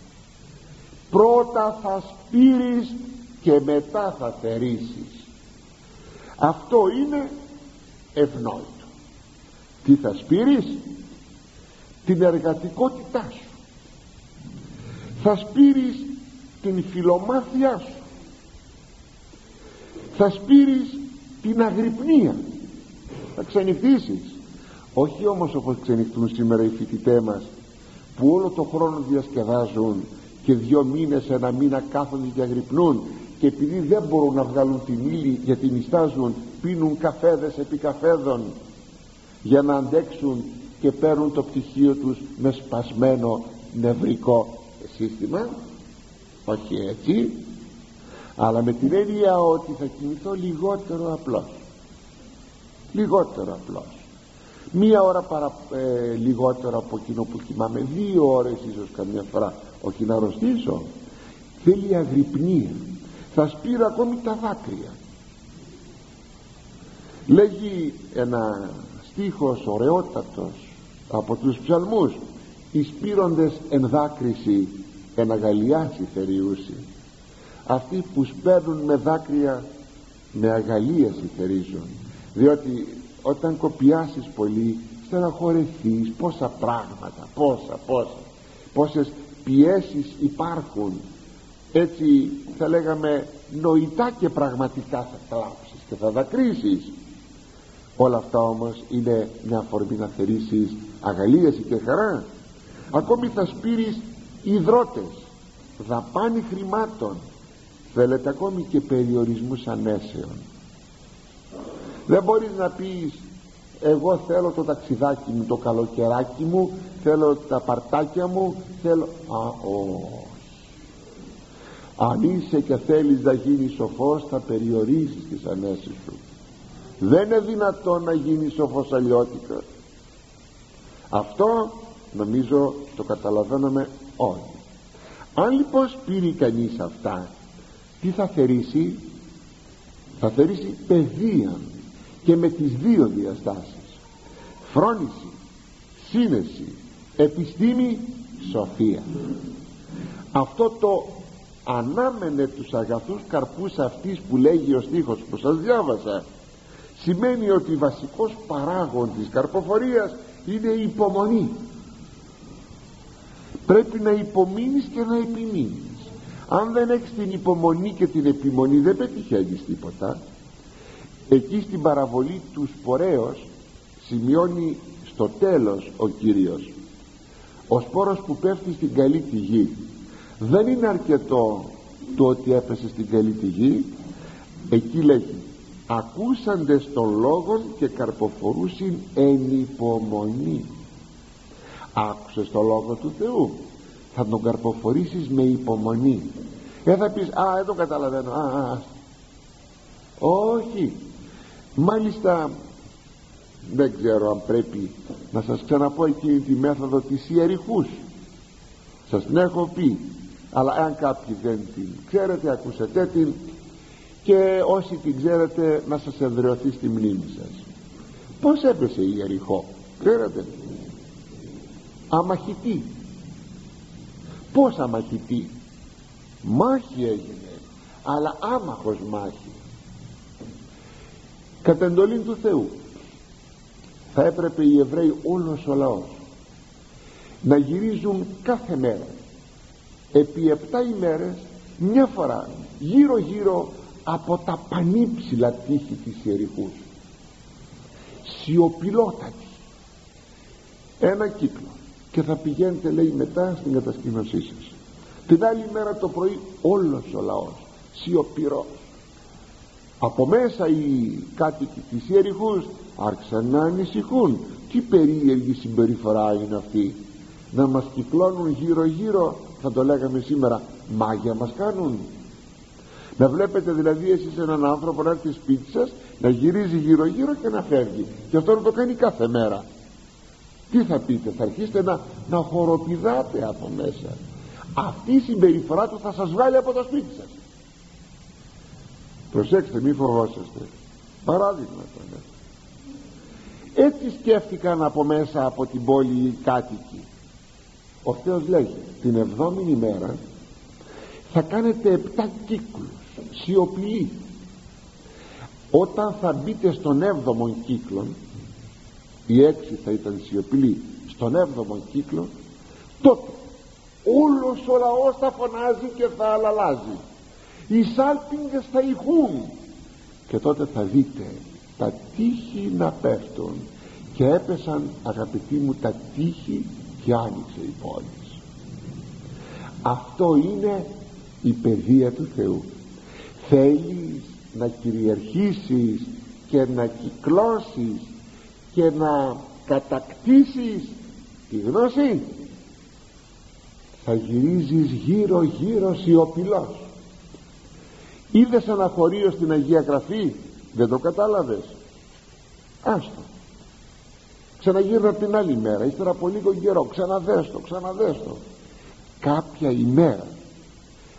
Πρώτα θα σπείρεις και μετά θα θερήσεις αυτό είναι ευνόητο. Τι θα σπείρεις; Την εργατικότητά σου. Θα σπείρεις την φιλομάθειά σου. Θα σπείρεις την αγρυπνία. Θα ξενυχτήσεις. Όχι όμως όπως ξενυχτούν σήμερα οι φοιτητές μας που όλο το χρόνο διασκεδάζουν και δυο μήνες ένα μήνα κάθονται και αγρυπνούν και επειδή δεν μπορούν να βγάλουν την ύλη γιατί νιστάζουν πίνουν καφέδες επί καφέδων για να αντέξουν και παίρνουν το πτυχίο τους με σπασμένο νευρικό σύστημα. Όχι έτσι αλλά με την έννοια ότι θα κινηθώ λιγότερο απλώς. Λιγότερο απλώς. Μία ώρα παρα, ε, λιγότερο από εκείνο που κοιμάμαι. Δύο ώρες ίσως καμιά φορά. Όχι να αρρωστήσω. Θέλει αγρυπνία. Θα σπείρω ακόμη τα δάκρυα. Λέγει ένα στίχος ωραιότατος από τους ψαλμούς. Οι σπείροντες εν δάκρυση εν αγαλιάσει θεριούσι αυτοί που σπέρνουν με δάκρυα με αγαλίαση θερίζουν διότι όταν κοπιάσεις πολύ στεναχωρεθείς πόσα πράγματα πόσα πόσα πόσες πιέσεις υπάρχουν. Έτσι θα λέγαμε νοητά και πραγματικά θα κλάψεις και θα δακρύσεις. Όλα αυτά όμως είναι μια αφορμή να θερήσεις αγαλίαση και χαρά. Ακόμη θα σπείρεις υδρότες δαπάνη χρημάτων θέλετε ακόμη και περιορισμούς ανέσεων. Δεν μπορείς να πεις εγώ θέλω το ταξιδάκι μου το καλοκαιράκι μου θέλω τα παρτάκια μου θέλω α όχι. Αν είσαι και θέλεις να γίνεις σοφός θα περιορίσεις τις ανέσεις σου. Δεν είναι δυνατόν να γίνεις σοφός αλλιώτικας. Αυτό νομίζω το καταλαβαίνουμε όλοι. Αν λοιπόν σπείρει κανείς αυτά τι θα θερήσει; Θα θερήσει παιδεία και με τις δύο διαστάσεις. Φρόνηση σύνεση επιστήμη σοφία. Αυτό το ανάμενε τους αγαθούς καρπούς αυτής που λέγει ο στίχος που σας διάβασα σημαίνει ότι βασικός παράγον της καρποφορίας είναι η υπομονή. Πρέπει να υπομείνεις και να επιμείνεις αν δεν έχεις την υπομονή και την επιμονή δεν πετυχαίνεις τίποτα. Εκεί στην παραβολή τους σπορέως σημειώνει στο τέλος ο Κύριος. Ο σπόρος που πέφτει στην καλή τη γη. Δεν είναι αρκετό το ότι έπεσε στην καλή τη γη. Εκεί λέγει ακούσαντες των λόγων και καρποφορούσιν εν υπομονή άκουσες το λόγο του Θεού θα τον καρποφορήσεις με υπομονή. Δεν θα πεις α δεν το καταλαβαίνω α, α, όχι. Μάλιστα δεν ξέρω αν πρέπει να σας ξαναπώ εκείνη τη μέθοδο της ιεριχούς. Σας την έχω πει αλλά αν κάποιοι δεν την ξέρετε ακούσετε την και όσοι την ξέρετε να σας εδραιωθεί στη μνήμη σας. Πως έπεσε η Ιεριχώ ξέρετε; Αμαχητή πως αμαχητή μάχη έγινε αλλά άμαχος μάχη. Κατά εντολή του Θεού θα έπρεπε οι Εβραίοι όλος ο λαός να γυρίζουν κάθε μέρα επί επτά ημέρες μια φορά γύρω γύρω από τα πανύψηλα τείχη της Ιεριχούς σιωπηλότατη. Ένα κύκλο και θα πηγαίνετε λέει μετά στην κατασκήνωσή σας. Την άλλη μέρα το πρωί όλος ο λαός σιωπηρός. Από μέσα οι κάτοικοι της Ιεριχούς άρχισαν να ανησυχούν. Τι περίεργη συμπεριφορά είναι αυτή. Να μας κυκλώνουν γύρω γύρω θα το λέγαμε σήμερα μάγια μας κάνουν. Να βλέπετε δηλαδή εσείς έναν άνθρωπο να έρθει σπίτι σας να γυρίζει γύρω γύρω και να φεύγει. Και αυτό να το κάνει κάθε μέρα τι θα πείτε θα αρχίσετε να, να χοροπηδάτε από μέσα. Αυτή η συμπεριφορά του θα σας βγάλει από το σπίτι σας. Προσέξτε μη φοβόσαστε. Παράδειγμα το έτσι σκέφτηκαν από μέσα από την πόλη οι κάτοικοι. Ο Θεός λέγει την εβδόμη ημέρα θα κάνετε επτά κύκλους σιωπηλοί. Όταν θα μπείτε στον έβδομο κύκλο οι έξι θα ήταν σιωπηλοί στον έβδομο κύκλο τότε όλος ο λαός θα φωνάζει και θα αλαλάζει οι σάλπιγγες θα ηχούν. Και τότε θα δείτε τα τείχη να πέφτουν και έπεσαν αγαπητοί μου τα τείχη και άνοιξε η πόλη. Αυτό είναι η παιδεία του Θεού. Θέλεις να κυριαρχήσεις και να κυκλώσεις και να κατακτήσεις τη γνώση θα γυρίζεις γύρω γύρω σιωπηλός. Είδες ένα χωρίο στην Αγία Γραφή δεν το κατάλαβες. Άστο. Ξαναγύρνα την άλλη μέρα ύστερα από λίγο καιρό. Ξαναδέστο ξαναδέστο κάποια ημέρα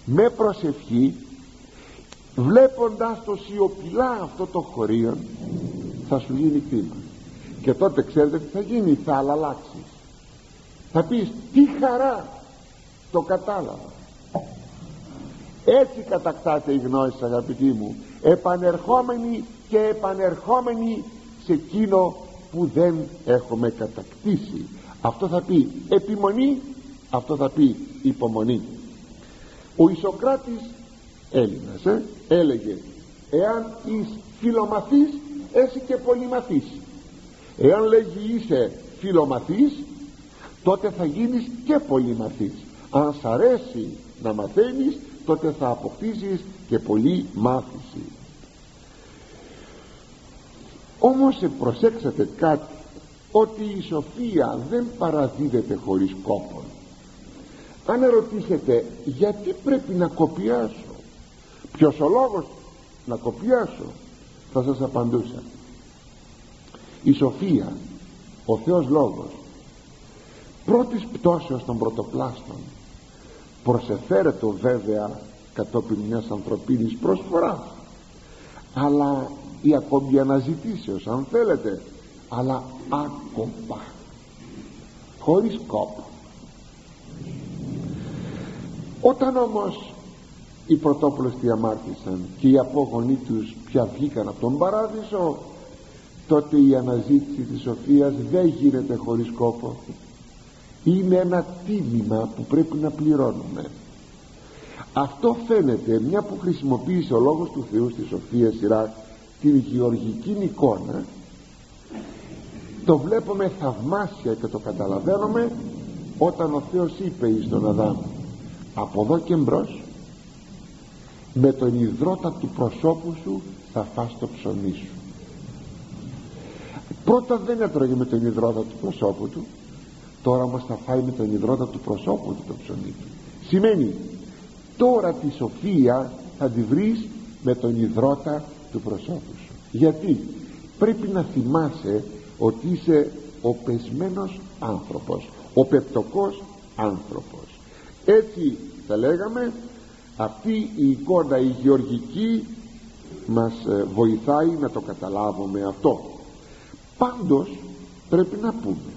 με προσευχή βλέποντας το σιωπηλά αυτό το χωρίο θα σου γίνει κρίμα και τότε ξέρετε τι θα γίνει θα αλλάξει θα πεις τι χαρά το κατάλαβα έτσι κατακτάται η γνώση αγαπητοί μου επανερχόμενοι και επανερχόμενοι σε εκείνο που δεν έχουμε κατακτήσει. Αυτό θα πει επιμονή αυτό θα πει υπομονή. Ο Ισοκράτης Έλληνας ε, έλεγε εάν εις φιλομαθής εσύ και πολυμαθής εάν λέγει είσαι φιλομαθής τότε θα γίνεις και πολυμαθής. Αν σ' αρέσει να μαθαίνεις τότε θα αποκτήσεις και πολύ μάθηση. Όμως προσέξατε κάτι ότι η σοφία δεν παραδίδεται χωρίς κόπο. Αν ερωτήσετε γιατί πρέπει να κοπιάσω; Ποιος ο λόγος να κοπιάσω; Θα σας απαντούσα η σοφία ο Θεός Λόγος πρώτης πτώσεως των πρωτοπλάστων προσεφέρετο βέβαια κατόπιν μιας ανθρωπίνης προσφοράς. Αλλά ή ακόμη αναζητήσεως αν θέλετε αλλά άκοπα χωρίς κόπο. Όταν όμως οι πρωτόπλωστοι αμάρτησαν και οι απόγονοί τους πια βγήκαν από τον παράδεισο τότε η αναζήτηση της σοφίας δεν γίνεται χωρίς κόπο είναι ένα τίμημα που πρέπει να πληρώνουμε. Αυτό φαίνεται μια που χρησιμοποίησε ο λόγος του Θεού στη Σοφία σειρά την γεωργική εικόνα το βλέπουμε θαυμάσια και το καταλαβαίνουμε όταν ο Θεός είπε εις τον Αδάμ από εδώ και μπρος με τον υδρότα του προσώπου σου θα φας το ψωμί σου πρώτα δεν έτρωγε με τον υδρότα του προσώπου του. Τώρα όμως θα φάει με τον υδρότα του προσώπου του το ψωμί του. Σημαίνει τώρα τη σοφία θα τη βρεις με τον υδρότα του προσώπου σου. Γιατί; Πρέπει να θυμάσαι ότι είσαι ο πεσμένος άνθρωπος ο πεπτοκός άνθρωπος. Έτσι θα λέγαμε αυτή η εικόνα η γεωργική μας ε, βοηθάει να το καταλάβουμε αυτό πάντως πρέπει να πούμε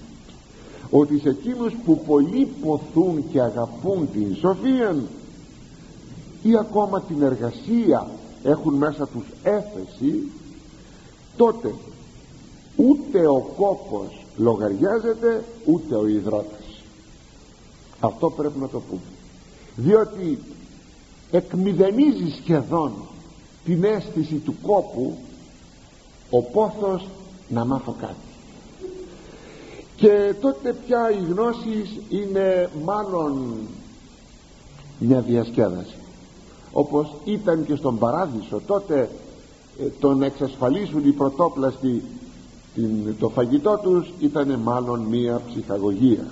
ότι σε εκείνους που πολύ ποθούν και αγαπούν την σοφία ή ακόμα την εργασία έχουν μέσα τους έφεση τότε ούτε ο κόπος λογαριάζεται ούτε ο υδρότας. Αυτό πρέπει να το πούμε. Διότι εκμηδενίζει σχεδόν την αίσθηση του κόπου ο πόθος να μάθω κάτι. Και τότε πια οι γνώσεις είναι μάλλον μια διασκέδαση. Όπως ήταν και στον παράδεισο τότε ε, το να εξασφαλίσουν οι πρωτόπλαστοι την, το φαγητό τους ήταν μάλλον μία ψυχαγωγία.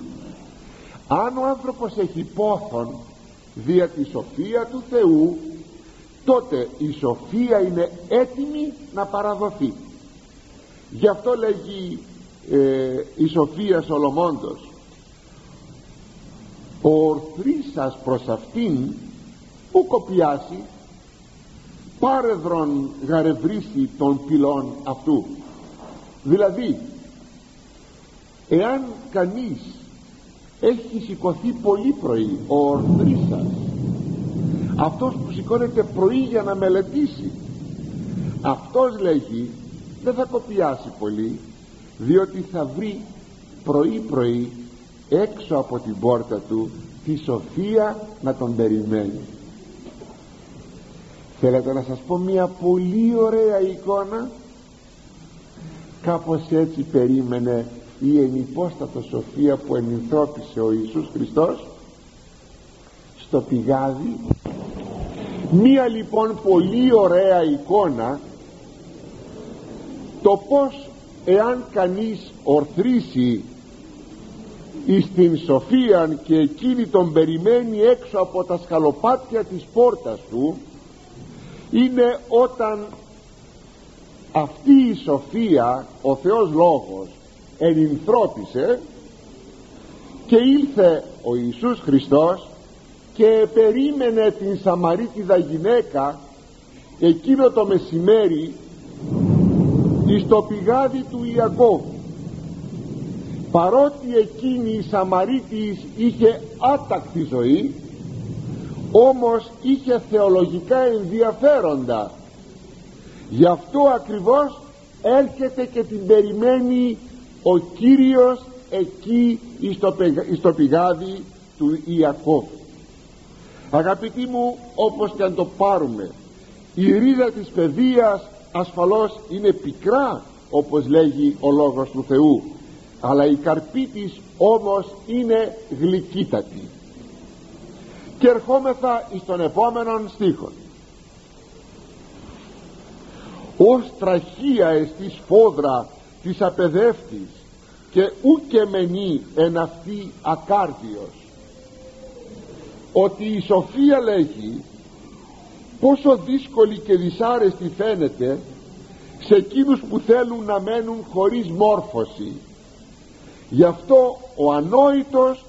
Αν ο άνθρωπος έχει πόθον δια τη σοφία του Θεού τότε η σοφία είναι έτοιμη να παραδοθεί γι' αυτό λέγει ε, η Σοφία Σολομώντος ο ορθρής προς αυτήν που κοπιάσει πάρεδρον γαρευρίσει των πυλών αυτού δηλαδή εάν κανείς έχει σηκωθεί πολύ πρωί ο ορθρίσας αυτός που σηκώνεται πρωί για να μελετήσει αυτός λέγει δεν θα κοπιάσει πολύ διότι θα βρει πρωί πρωί έξω από την πόρτα του τη σοφία να τον περιμένει. Θέλετε να σας πω μια πολύ ωραία εικόνα; Κάπως έτσι περίμενε η ενυπόστατο σοφία που ενυνθρώπισε ο Ιησούς Χριστός στο πηγάδι. Μία λοιπόν πολύ ωραία εικόνα το πως εάν κανείς ορθρήσει εις την σοφία και εκείνη τον περιμένει έξω από τα σκαλοπάτια της πόρτας του είναι όταν αυτή η σοφία ο Θεός Λόγος ενυνθρώπισε και ήλθε ο Ιησούς Χριστός και περίμενε την Σαμαρίτιδα γυναίκα εκείνο το μεσημέρι εις το πηγάδι του Ιακώβ. Παρότι εκείνη η Σαμαρίτης είχε άτακτη ζωή όμως είχε θεολογικά ενδιαφέροντα. Γι' αυτό ακριβώς έρχεται και την περιμένει ο Κύριος εκεί εις το πηγάδι του Ιακώβ. Αγαπητοί μου όπως και αν το πάρουμε η ρίδα της παιδείας ασφαλώς είναι πικρά όπως λέγει ο Λόγος του Θεού. Αλλά η καρπή της όμως είναι γλυκύτατη. Και ερχόμεθα εις τον επόμενον στίχο ως τραχία εστί σφόδρα της απεδεύτης και ούκε μενή εν αυτή ακάρδιος. Ότι η σοφία λέγει πόσο δύσκολη και δυσάρεστη φαίνεται σε εκείνους που θέλουν να μένουν χωρίς μόρφωση. Γι' αυτό ο ανόητος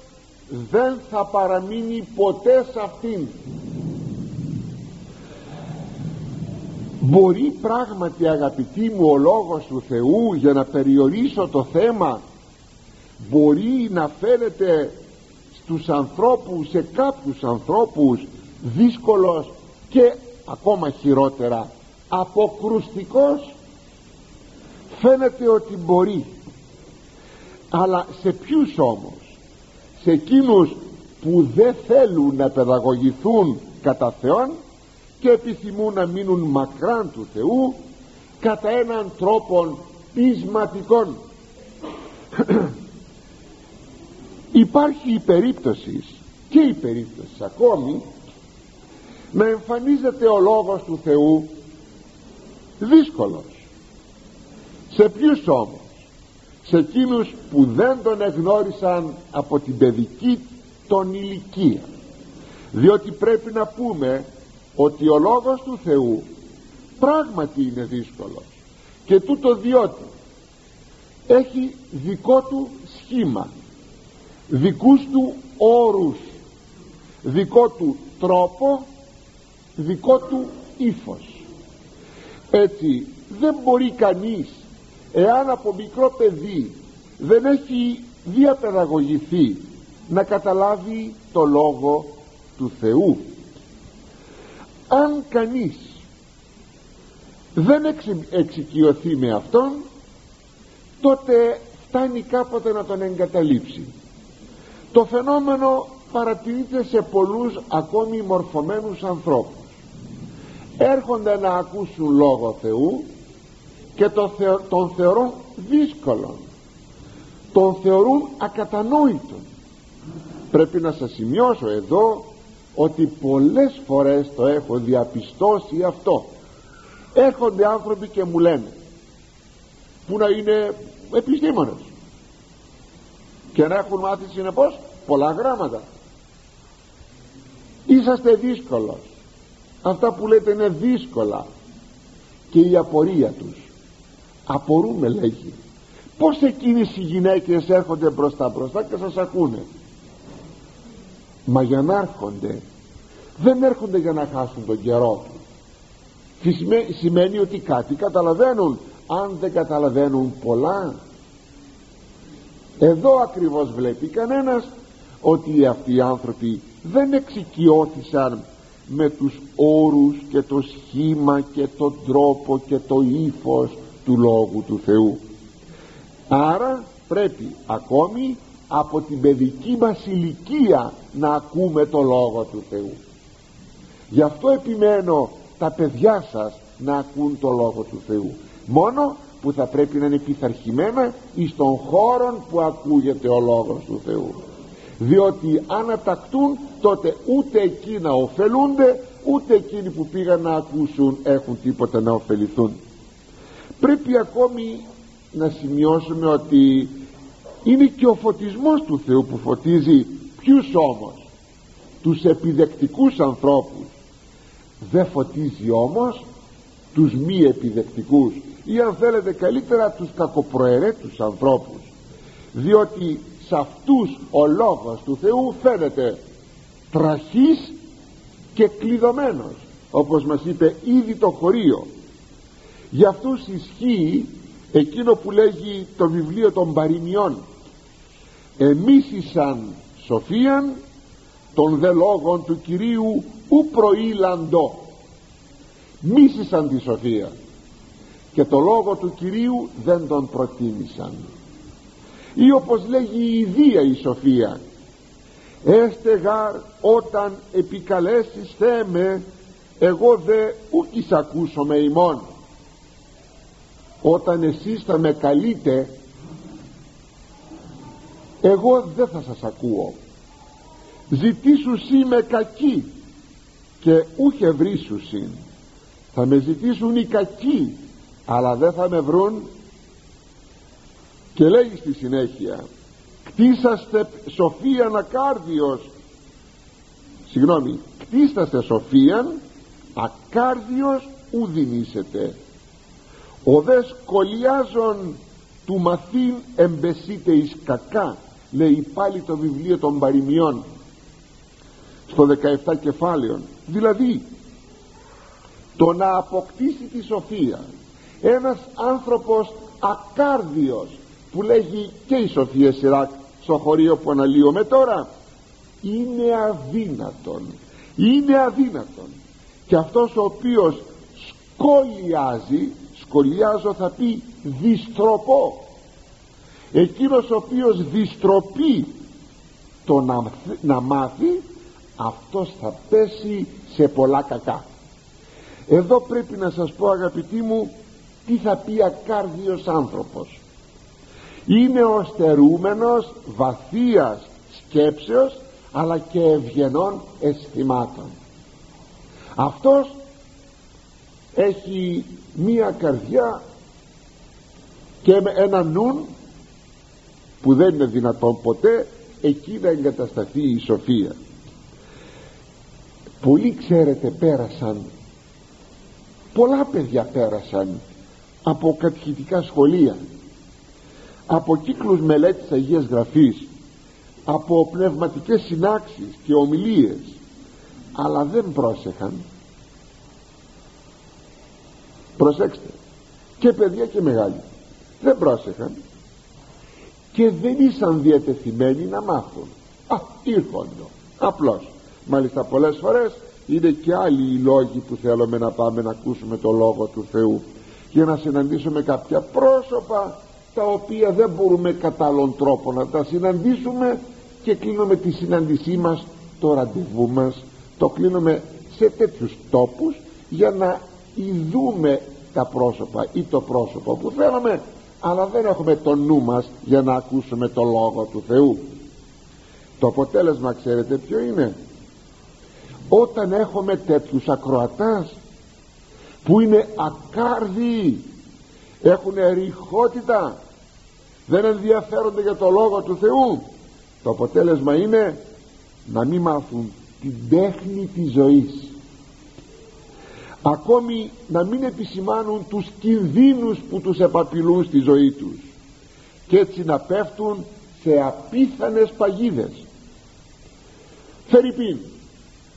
δεν θα παραμείνει ποτέ σε αυτήν. Μπορεί πράγματι αγαπητοί μου ο λόγος του Θεού για να περιορίσω το θέμα μπορεί να φαίνεται στους ανθρώπους σε κάποιους ανθρώπους δύσκολος και ακόμα χειρότερα αποκρουστικός φαίνεται ότι μπορεί. Αλλά σε ποιους όμως; Σε εκείνους που δεν θέλουν να παιδαγωγηθούν κατά Θεόν και επιθυμούν να μείνουν μακράν του Θεού κατά έναν τρόπο πεισματικών υπάρχει η περίπτωση και η περίπτωση ακόμη να εμφανίζεται ο λόγος του Θεού. Δύσκολος. Σε ποιους όμως; Σε εκείνους που δεν τον εγνώρισαν από την παιδική τον ηλικία. Διότι πρέπει να πούμε ότι ο λόγος του Θεού πράγματι είναι δύσκολος. Και τούτο διότι έχει δικό του σχήμα δικούς του όρους δικό του τρόπο δικό του ύφος. Έτσι δεν μπορεί κανείς εάν από μικρό παιδί δεν έχει διαπαιδαγωγηθεί να καταλάβει το λόγο του Θεού. Αν κανείς δεν εξοικειωθεί με αυτόν τότε φτάνει κάποτε να τον εγκαταλείψει. Το φαινόμενο παρατηρείται σε πολλούς ακόμη μορφωμένους ανθρώπους έρχονται να ακούσουν λόγο Θεού και τον, τον θεωρούν δύσκολο τον θεωρούν ακατανόητο πρέπει να σας σημειώσω εδώ ότι πολλές φορές το έχω διαπιστώσει αυτό. Έρχονται άνθρωποι και μου λένε που να είναι επιστήμονες και να έχουν μάθει συνεπώς πολλά γράμματα. Είσαστε δύσκολος αυτά που λέτε είναι δύσκολα. Και η απορία τους. Απορούμε λέγει. Πως εκείνες οι γυναίκες έρχονται μπροστά μπροστά και σας ακούνε; Μα για να έρχονται δεν έρχονται για να χάσουν τον καιρό τους. Σημαίνει ότι κάτι καταλαβαίνουν. Αν δεν καταλαβαίνουν πολλά. Εδώ ακριβώς βλέπει κανένας ότι αυτοί οι άνθρωποι δεν εξοικειώθησαν με τους όρους και το σχήμα και τον τρόπο και το ύφος του Λόγου του Θεού. Άρα πρέπει ακόμη από την παιδική μας ηλικία να ακούμε το Λόγο του Θεού. Γι' αυτό επιμένω τα παιδιά σας να ακούν το Λόγο του Θεού. Μόνο που θα πρέπει να είναι πειθαρχημένα εις των χώρων που ακούγεται ο Λόγος του Θεού διότι αν ατακτούν τότε ούτε εκείνα ωφελούνται ούτε εκείνοι που πήγαν να ακούσουν έχουν τίποτα να ωφεληθούν. Πρέπει ακόμη να σημειώσουμε ότι είναι και ο φωτισμός του Θεού που φωτίζει ποιους όμως. Τους επιδεκτικούς ανθρώπους. Δεν φωτίζει όμως τους μη επιδεκτικούς ή αν θέλετε καλύτερα τους κακοπροαιρέτους ανθρώπους. Διότι σε αυτούς ο λόγος του Θεού φαίνεται τραχής και κλειδωμένος όπως μας είπε ήδη το χωρίο. Για αυτούς ισχύει εκείνο που λέγει το βιβλίο των παροιμιών. Εμίσησαν σοφίαν των δε λόγων του Κυρίου ου προήλαντο. Μίσησαν τη σοφία και το λόγο του Κυρίου δεν τον προτίμησαν ή όπως λέγει η Ιδία η Σοφία έστε γάρ όταν επικαλέσεις Θεέ εγώ δε ούκης ακούσω με ημών όταν εσείς θα με καλείτε εγώ δεν θα σας ακούω. Ζητήσουσι με κακή και ούχε βρήσουσι θα με ζητήσουν οι κακοί αλλά δεν θα με βρουν και λέει στη συνέχεια κτίσαστε σοφίαν ακάρδιος συγγνώμη κτίσαστε σοφίαν ακάρδιος ουδινήσετε ο δες σκολιάζων του μαθήν εμπεσίτε εις κακά λέει πάλι το βιβλίο των παροιμιών στο 17 κεφάλαιο δηλαδή το να αποκτήσει τη σοφία ένας άνθρωπος ακάρδιος που λέγει και η Σοφία Σιράκ στο χωρίο που αναλύομαι τώρα είναι αδύνατον είναι αδύνατον. Και αυτός ο οποίος σκολιάζει σκολιάζω θα πει διστροπώ. Εκείνος ο οποίος διστροπεί το να, να μάθει αυτός θα πέσει σε πολλά κακά. Εδώ πρέπει να σας πω αγαπητοί μου τι θα πει ακάρδιος άνθρωπος είναι ο στερούμενος βαθίας σκέψεως αλλά και ευγενών αισθημάτων. Αυτός έχει μία καρδιά και με ένα νουν που δεν είναι δυνατόν ποτέ εκεί να εγκατασταθεί η σοφία. Πολλοί ξέρετε πέρασαν. Πολλά παιδιά πέρασαν από κατηχητικά σχολεία από κύκλους μελέτης Αγίας Γραφής από πνευματικές συνάξεις και ομιλίες αλλά δεν πρόσεχαν. Προσέξτε και παιδιά και μεγάλοι δεν πρόσεχαν και δεν ήσαν διατεθειμένοι να μάθουν. Α, ήρχοντο απλώς. Μάλιστα πολλές φορές είναι και άλλοι οι λόγοι που θέλουμε να πάμε να ακούσουμε το Λόγο του Θεού για να συναντήσουμε κάποια πρόσωπα τα οποία δεν μπορούμε κατά άλλον τρόπο να τα συναντήσουμε και κλείνουμε τη συνάντησή μας το ραντεβού μας. Το κλείνουμε σε τέτοιους τόπους για να ειδούμε τα πρόσωπα ή το πρόσωπο που θέλουμε αλλά δεν έχουμε το νου μας για να ακούσουμε το Λόγο του Θεού. Το αποτέλεσμα ξέρετε ποιο είναι; Όταν έχουμε τέτοιους ακροατάς που είναι ακάρδιοι έχουν ρηχότητα. Δεν ενδιαφέρονται για το Λόγο του Θεού. Το αποτέλεσμα είναι να μην μάθουν την τέχνη της ζωής. Ακόμη να μην επισημάνουν τους κινδύνους που τους επαπειλούν στη ζωή τους. Και έτσι να πέφτουν σε απίθανες παγίδες. Φερρυπίν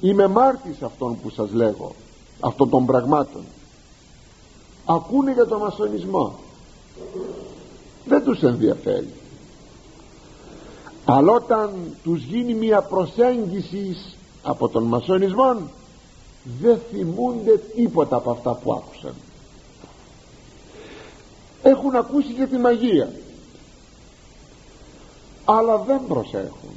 είμαι μάρτης αυτών που σας λέγω αυτών των πραγμάτων ακούνε για τον μασονισμό. Δεν τους ενδιαφέρει. Αλλά όταν τους γίνει μια προσέγγιση από τον μασονισμό δεν θυμούνται τίποτα από αυτά που άκουσαν. Έχουν ακούσει και τη μαγεία. Αλλά δεν προσέχουν.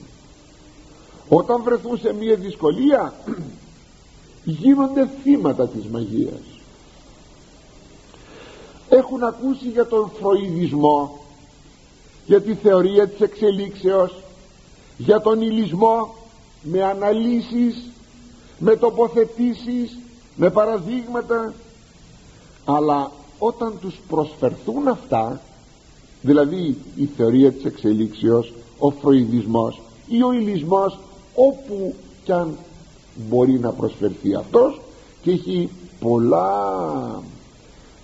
Όταν βρεθούν σε μια δυσκολία γίνονται θύματα της μαγείας έχουν ακούσει για τον φροηδισμό για τη θεωρία της εξελίξεως για τον ηλισμό με αναλύσεις με τοποθετήσεις με παραδείγματα. Αλλά όταν τους προσφερθούν αυτά δηλαδή η θεωρία της εξελίξεως ο φροηδισμός ή ο ηλισμός όπου κι αν μπορεί να προσφερθεί αυτός και έχει πολλά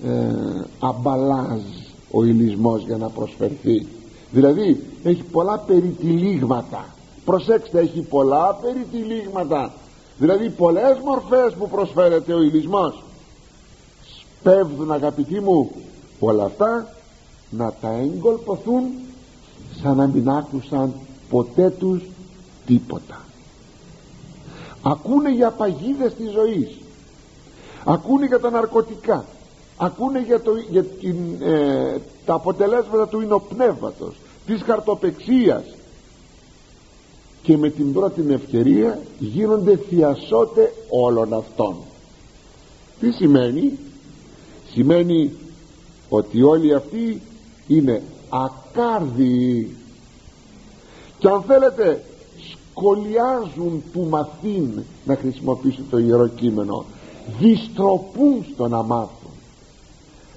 ε, αμπαλάζ ο ηλισμός για να προσφερθεί. Δηλαδή έχει πολλά περιτυλίγματα. Προσέξτε έχει πολλά περιτυλίγματα. Δηλαδή πολλές μορφές που προσφέρεται ο ηλισμός. Σπέβδουν αγαπητοί μου όλα αυτά να τα εγκολποθούν σαν να μην άκουσαν ποτέ τους τίποτα. Ακούνε για παγίδες της ζωής. Ακούνε για τα ναρκωτικά ακούνε για, το, για την, ε, τα αποτελέσματα του ινοπνεύματος της χαρτοπεξίας. Και με την πρώτη ευκαιρία γίνονται θειασότε όλων αυτών. Τι σημαίνει; Σημαίνει ότι όλοι αυτοί είναι ακάρδιοι και αν θέλετε σκολιάζουν που μαθήν να χρησιμοποιήσουν το Ιερό Κείμενο. Διστροπούν στο να μάθουν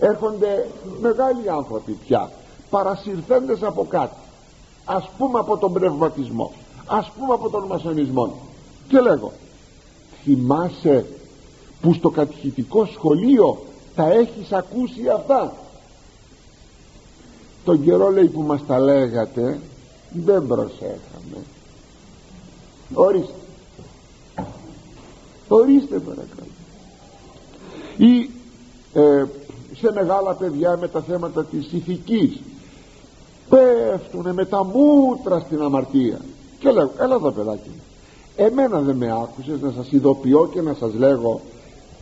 έρχονται μεγάλοι άνθρωποι πια παρασυρθέντες από κάτι. Ας πούμε από τον πνευματισμό ας πούμε από τον μασονισμό. Και λέγω θυμάσαι που στο κατηχητικό σχολείο τα έχεις ακούσει αυτά; Τον καιρό λέει που μας τα λέγατε δεν προσέχαμε. Ορίστε. Ορίστε παρακαλώ. Ή ε, σε μεγάλα παιδιά με τα θέματα της ηθικής. Πέφτουνε με τα μούτρα στην αμαρτία. Και λέω έλα εδώ παιδάκι εμένα δεν με άκουσες να σας ειδοποιώ και να σας λέγω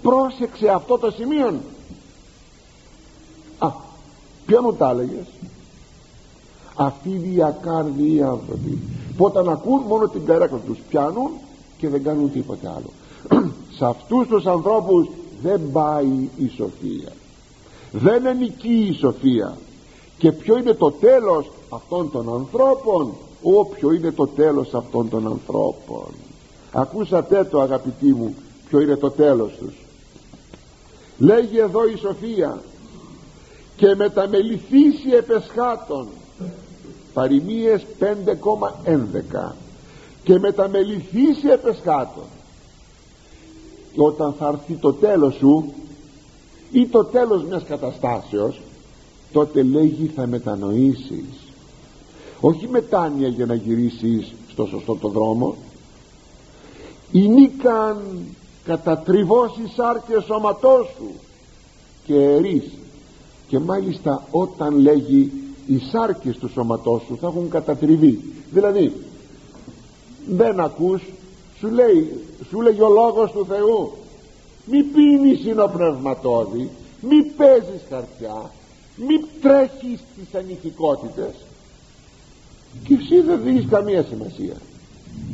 πρόσεξε αυτό το σημείο α ποιο μου τα έλεγες; Αυτοί οι διακάρδιοι άνθρωποι που όταν ακούν μόνο την καρέκλα τους πιάνουν και δεν κάνουν τίποτε άλλο. Σε αυτούς τους ανθρώπους δεν πάει η σοφία δεν ενικεί η σοφία. Και ποιο είναι το τέλος αυτών των ανθρώπων; Όποιο είναι το τέλος αυτών των ανθρώπων. Ακούσατε το αγαπητοί μου ποιο είναι το τέλος τους. Λέγει εδώ η σοφία και μεταμεληθήσει επεσχάτων παροιμίες 5,11 και μεταμεληθήσει επεσχάτων και όταν θα έρθει το τέλος σου ή το τέλος μιας καταστάσεως τότε λέγει θα μετανοήσεις. Όχι μετάνοια για να γυρίσεις στο σωστό το δρόμο. Νίκαν κατατριβώσει σάρκες σώματός σου και ερείς. Και μάλιστα όταν λέγει οι σάρκες του σώματός σου θα έχουν κατατριβεί. Δηλαδή δεν ακούς σου λέει σου λέει ο λόγος του Θεού μη πίνεις συνοπνευματόδη μη παίζεις χαρτιά μη τρέχεις τις ανηθικότητες και εσύ δεν δίνεις καμία σημασία.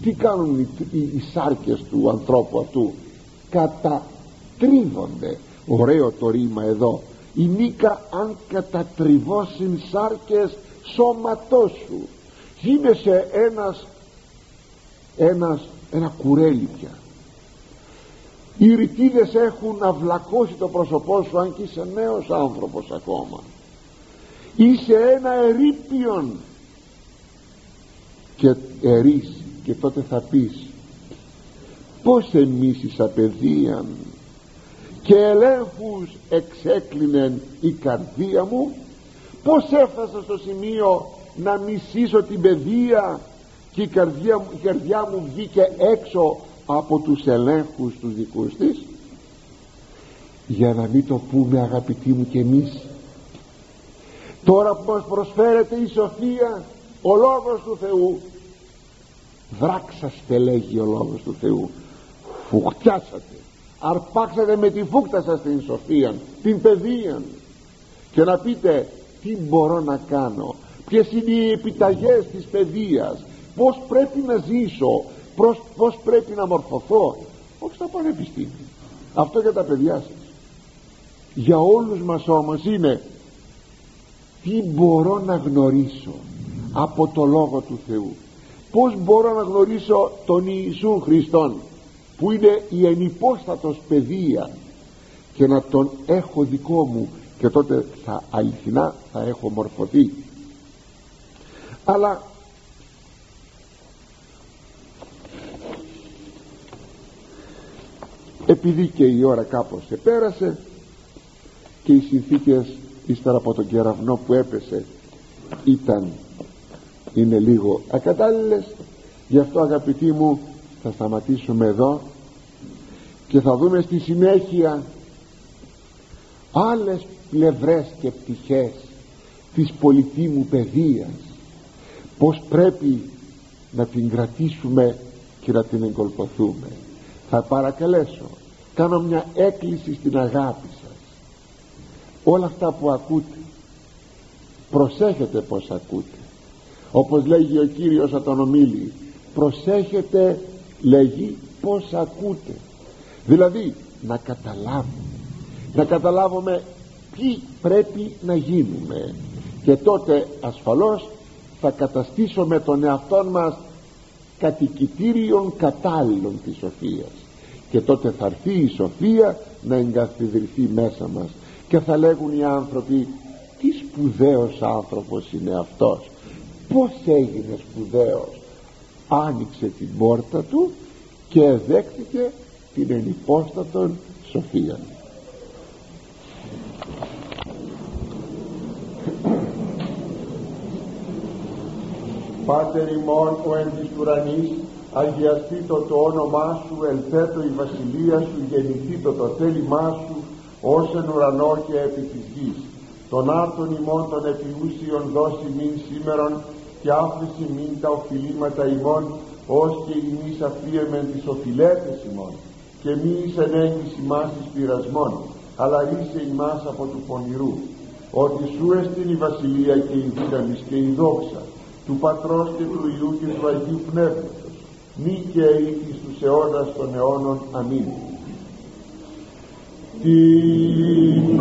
Τι κάνουν οι, οι, οι σάρκες του ανθρώπου αυτού. Κατατρίβονται. Ωραίο το ρήμα εδώ. Η νίκα αν κατατριβώσουν σάρκες σώματός σου. Γίνεσαι ένας ένας ένα κουρέλι πια οι ρητίδες έχουν αυλακώσει το πρόσωπό σου αν και είσαι νέος άνθρωπος ακόμα. Είσαι ένα ερήπιον. Και ερείς και τότε θα πεις πως εμείς εις απεδίαν και ελέγχους εξέκλεινεν η καρδία μου πως έφτασα στο σημείο να μισήσω την παιδεία και η καρδιά, η καρδιά μου βγήκε έξω από τους ελέγχους τους δικούς της για να μην το πούμε αγαπητοί μου και εμείς. Τώρα που μας προσφέρεται η σοφία ο Λόγος του Θεού δράξαστε λέγει ο Λόγος του Θεού φουχτιάσατε αρπάξατε με τη φούκτα σας την σοφία την παιδεία. Και να πείτε τι μπορώ να κάνω ποιες είναι οι επιταγές της παιδείας πως πρέπει να ζήσω πως, πως πρέπει να μορφωθώ; Όχι στα πανεπιστήμια. Αυτό για τα παιδιά σας. Για όλους μας όμως είναι τι μπορώ να γνωρίσω από το Λόγο του Θεού; Πως μπορώ να γνωρίσω τον Ιησού Χριστόν που είναι η ενυπόστατος παιδεία; Και να τον έχω δικό μου και τότε θα αληθινά θα έχω μορφωθεί. Αλλά επειδή και η ώρα κάπως επέρασε και οι συνθήκες ύστερα από τον κεραυνό που έπεσε ήταν είναι λίγο ακατάλληλες. Γι' αυτό αγαπητοί μου θα σταματήσουμε εδώ και θα δούμε στη συνέχεια άλλες πλευρές και πτυχές της πολιτήμου παιδείας. Πως πρέπει να την κρατήσουμε και να την εγκολποθούμε θα παρακαλέσω κάνω μια έκκληση στην αγάπη σας. Όλα αυτά που ακούτε προσέχετε πως ακούτε. Όπως λέγει ο Κύριος Ατονομήλη προσέχετε λέγει πως ακούτε. Δηλαδή να καταλάβουμε να καταλάβουμε τι πρέπει να γίνουμε. Και τότε ασφαλώς θα καταστήσουμε τον εαυτό μας κατοικητήριων κατάλληλων της σοφίας και τότε θα έρθει η σοφία να εγκαθιδρυθεί μέσα μας. Και θα λέγουν οι άνθρωποι τι σπουδαίος άνθρωπος είναι αυτός. Πως έγινε σπουδαίος. Άνοιξε την πόρτα του και δέχτηκε την ενυπόστατον σοφία Πάτερ ημών ο εν της ουρανής αγιαστήτω το όνομά σου ελθέτω η βασιλεία σου γεννηθήτω το θέλημά σου ως εν ουρανό και επί της γης. Των άρτων ημών των επιούσιων δώσει μην σήμερον και άφηση μην τα οφειλήματα ημών ως και ημείς αφίεμεν τις οφειλέτες ημών. Και μη εις ενέγγις ημάς εις πειρασμών αλλά ρίσε ημάς από του πονηρού. Ότι σου εστίν η βασιλεία και η δύναμη και η δόξα του Πατρός και του Υιού και του Αγίου Πνεύματος μη και εις τους αιώνας των αιώνων. Αμήν. Την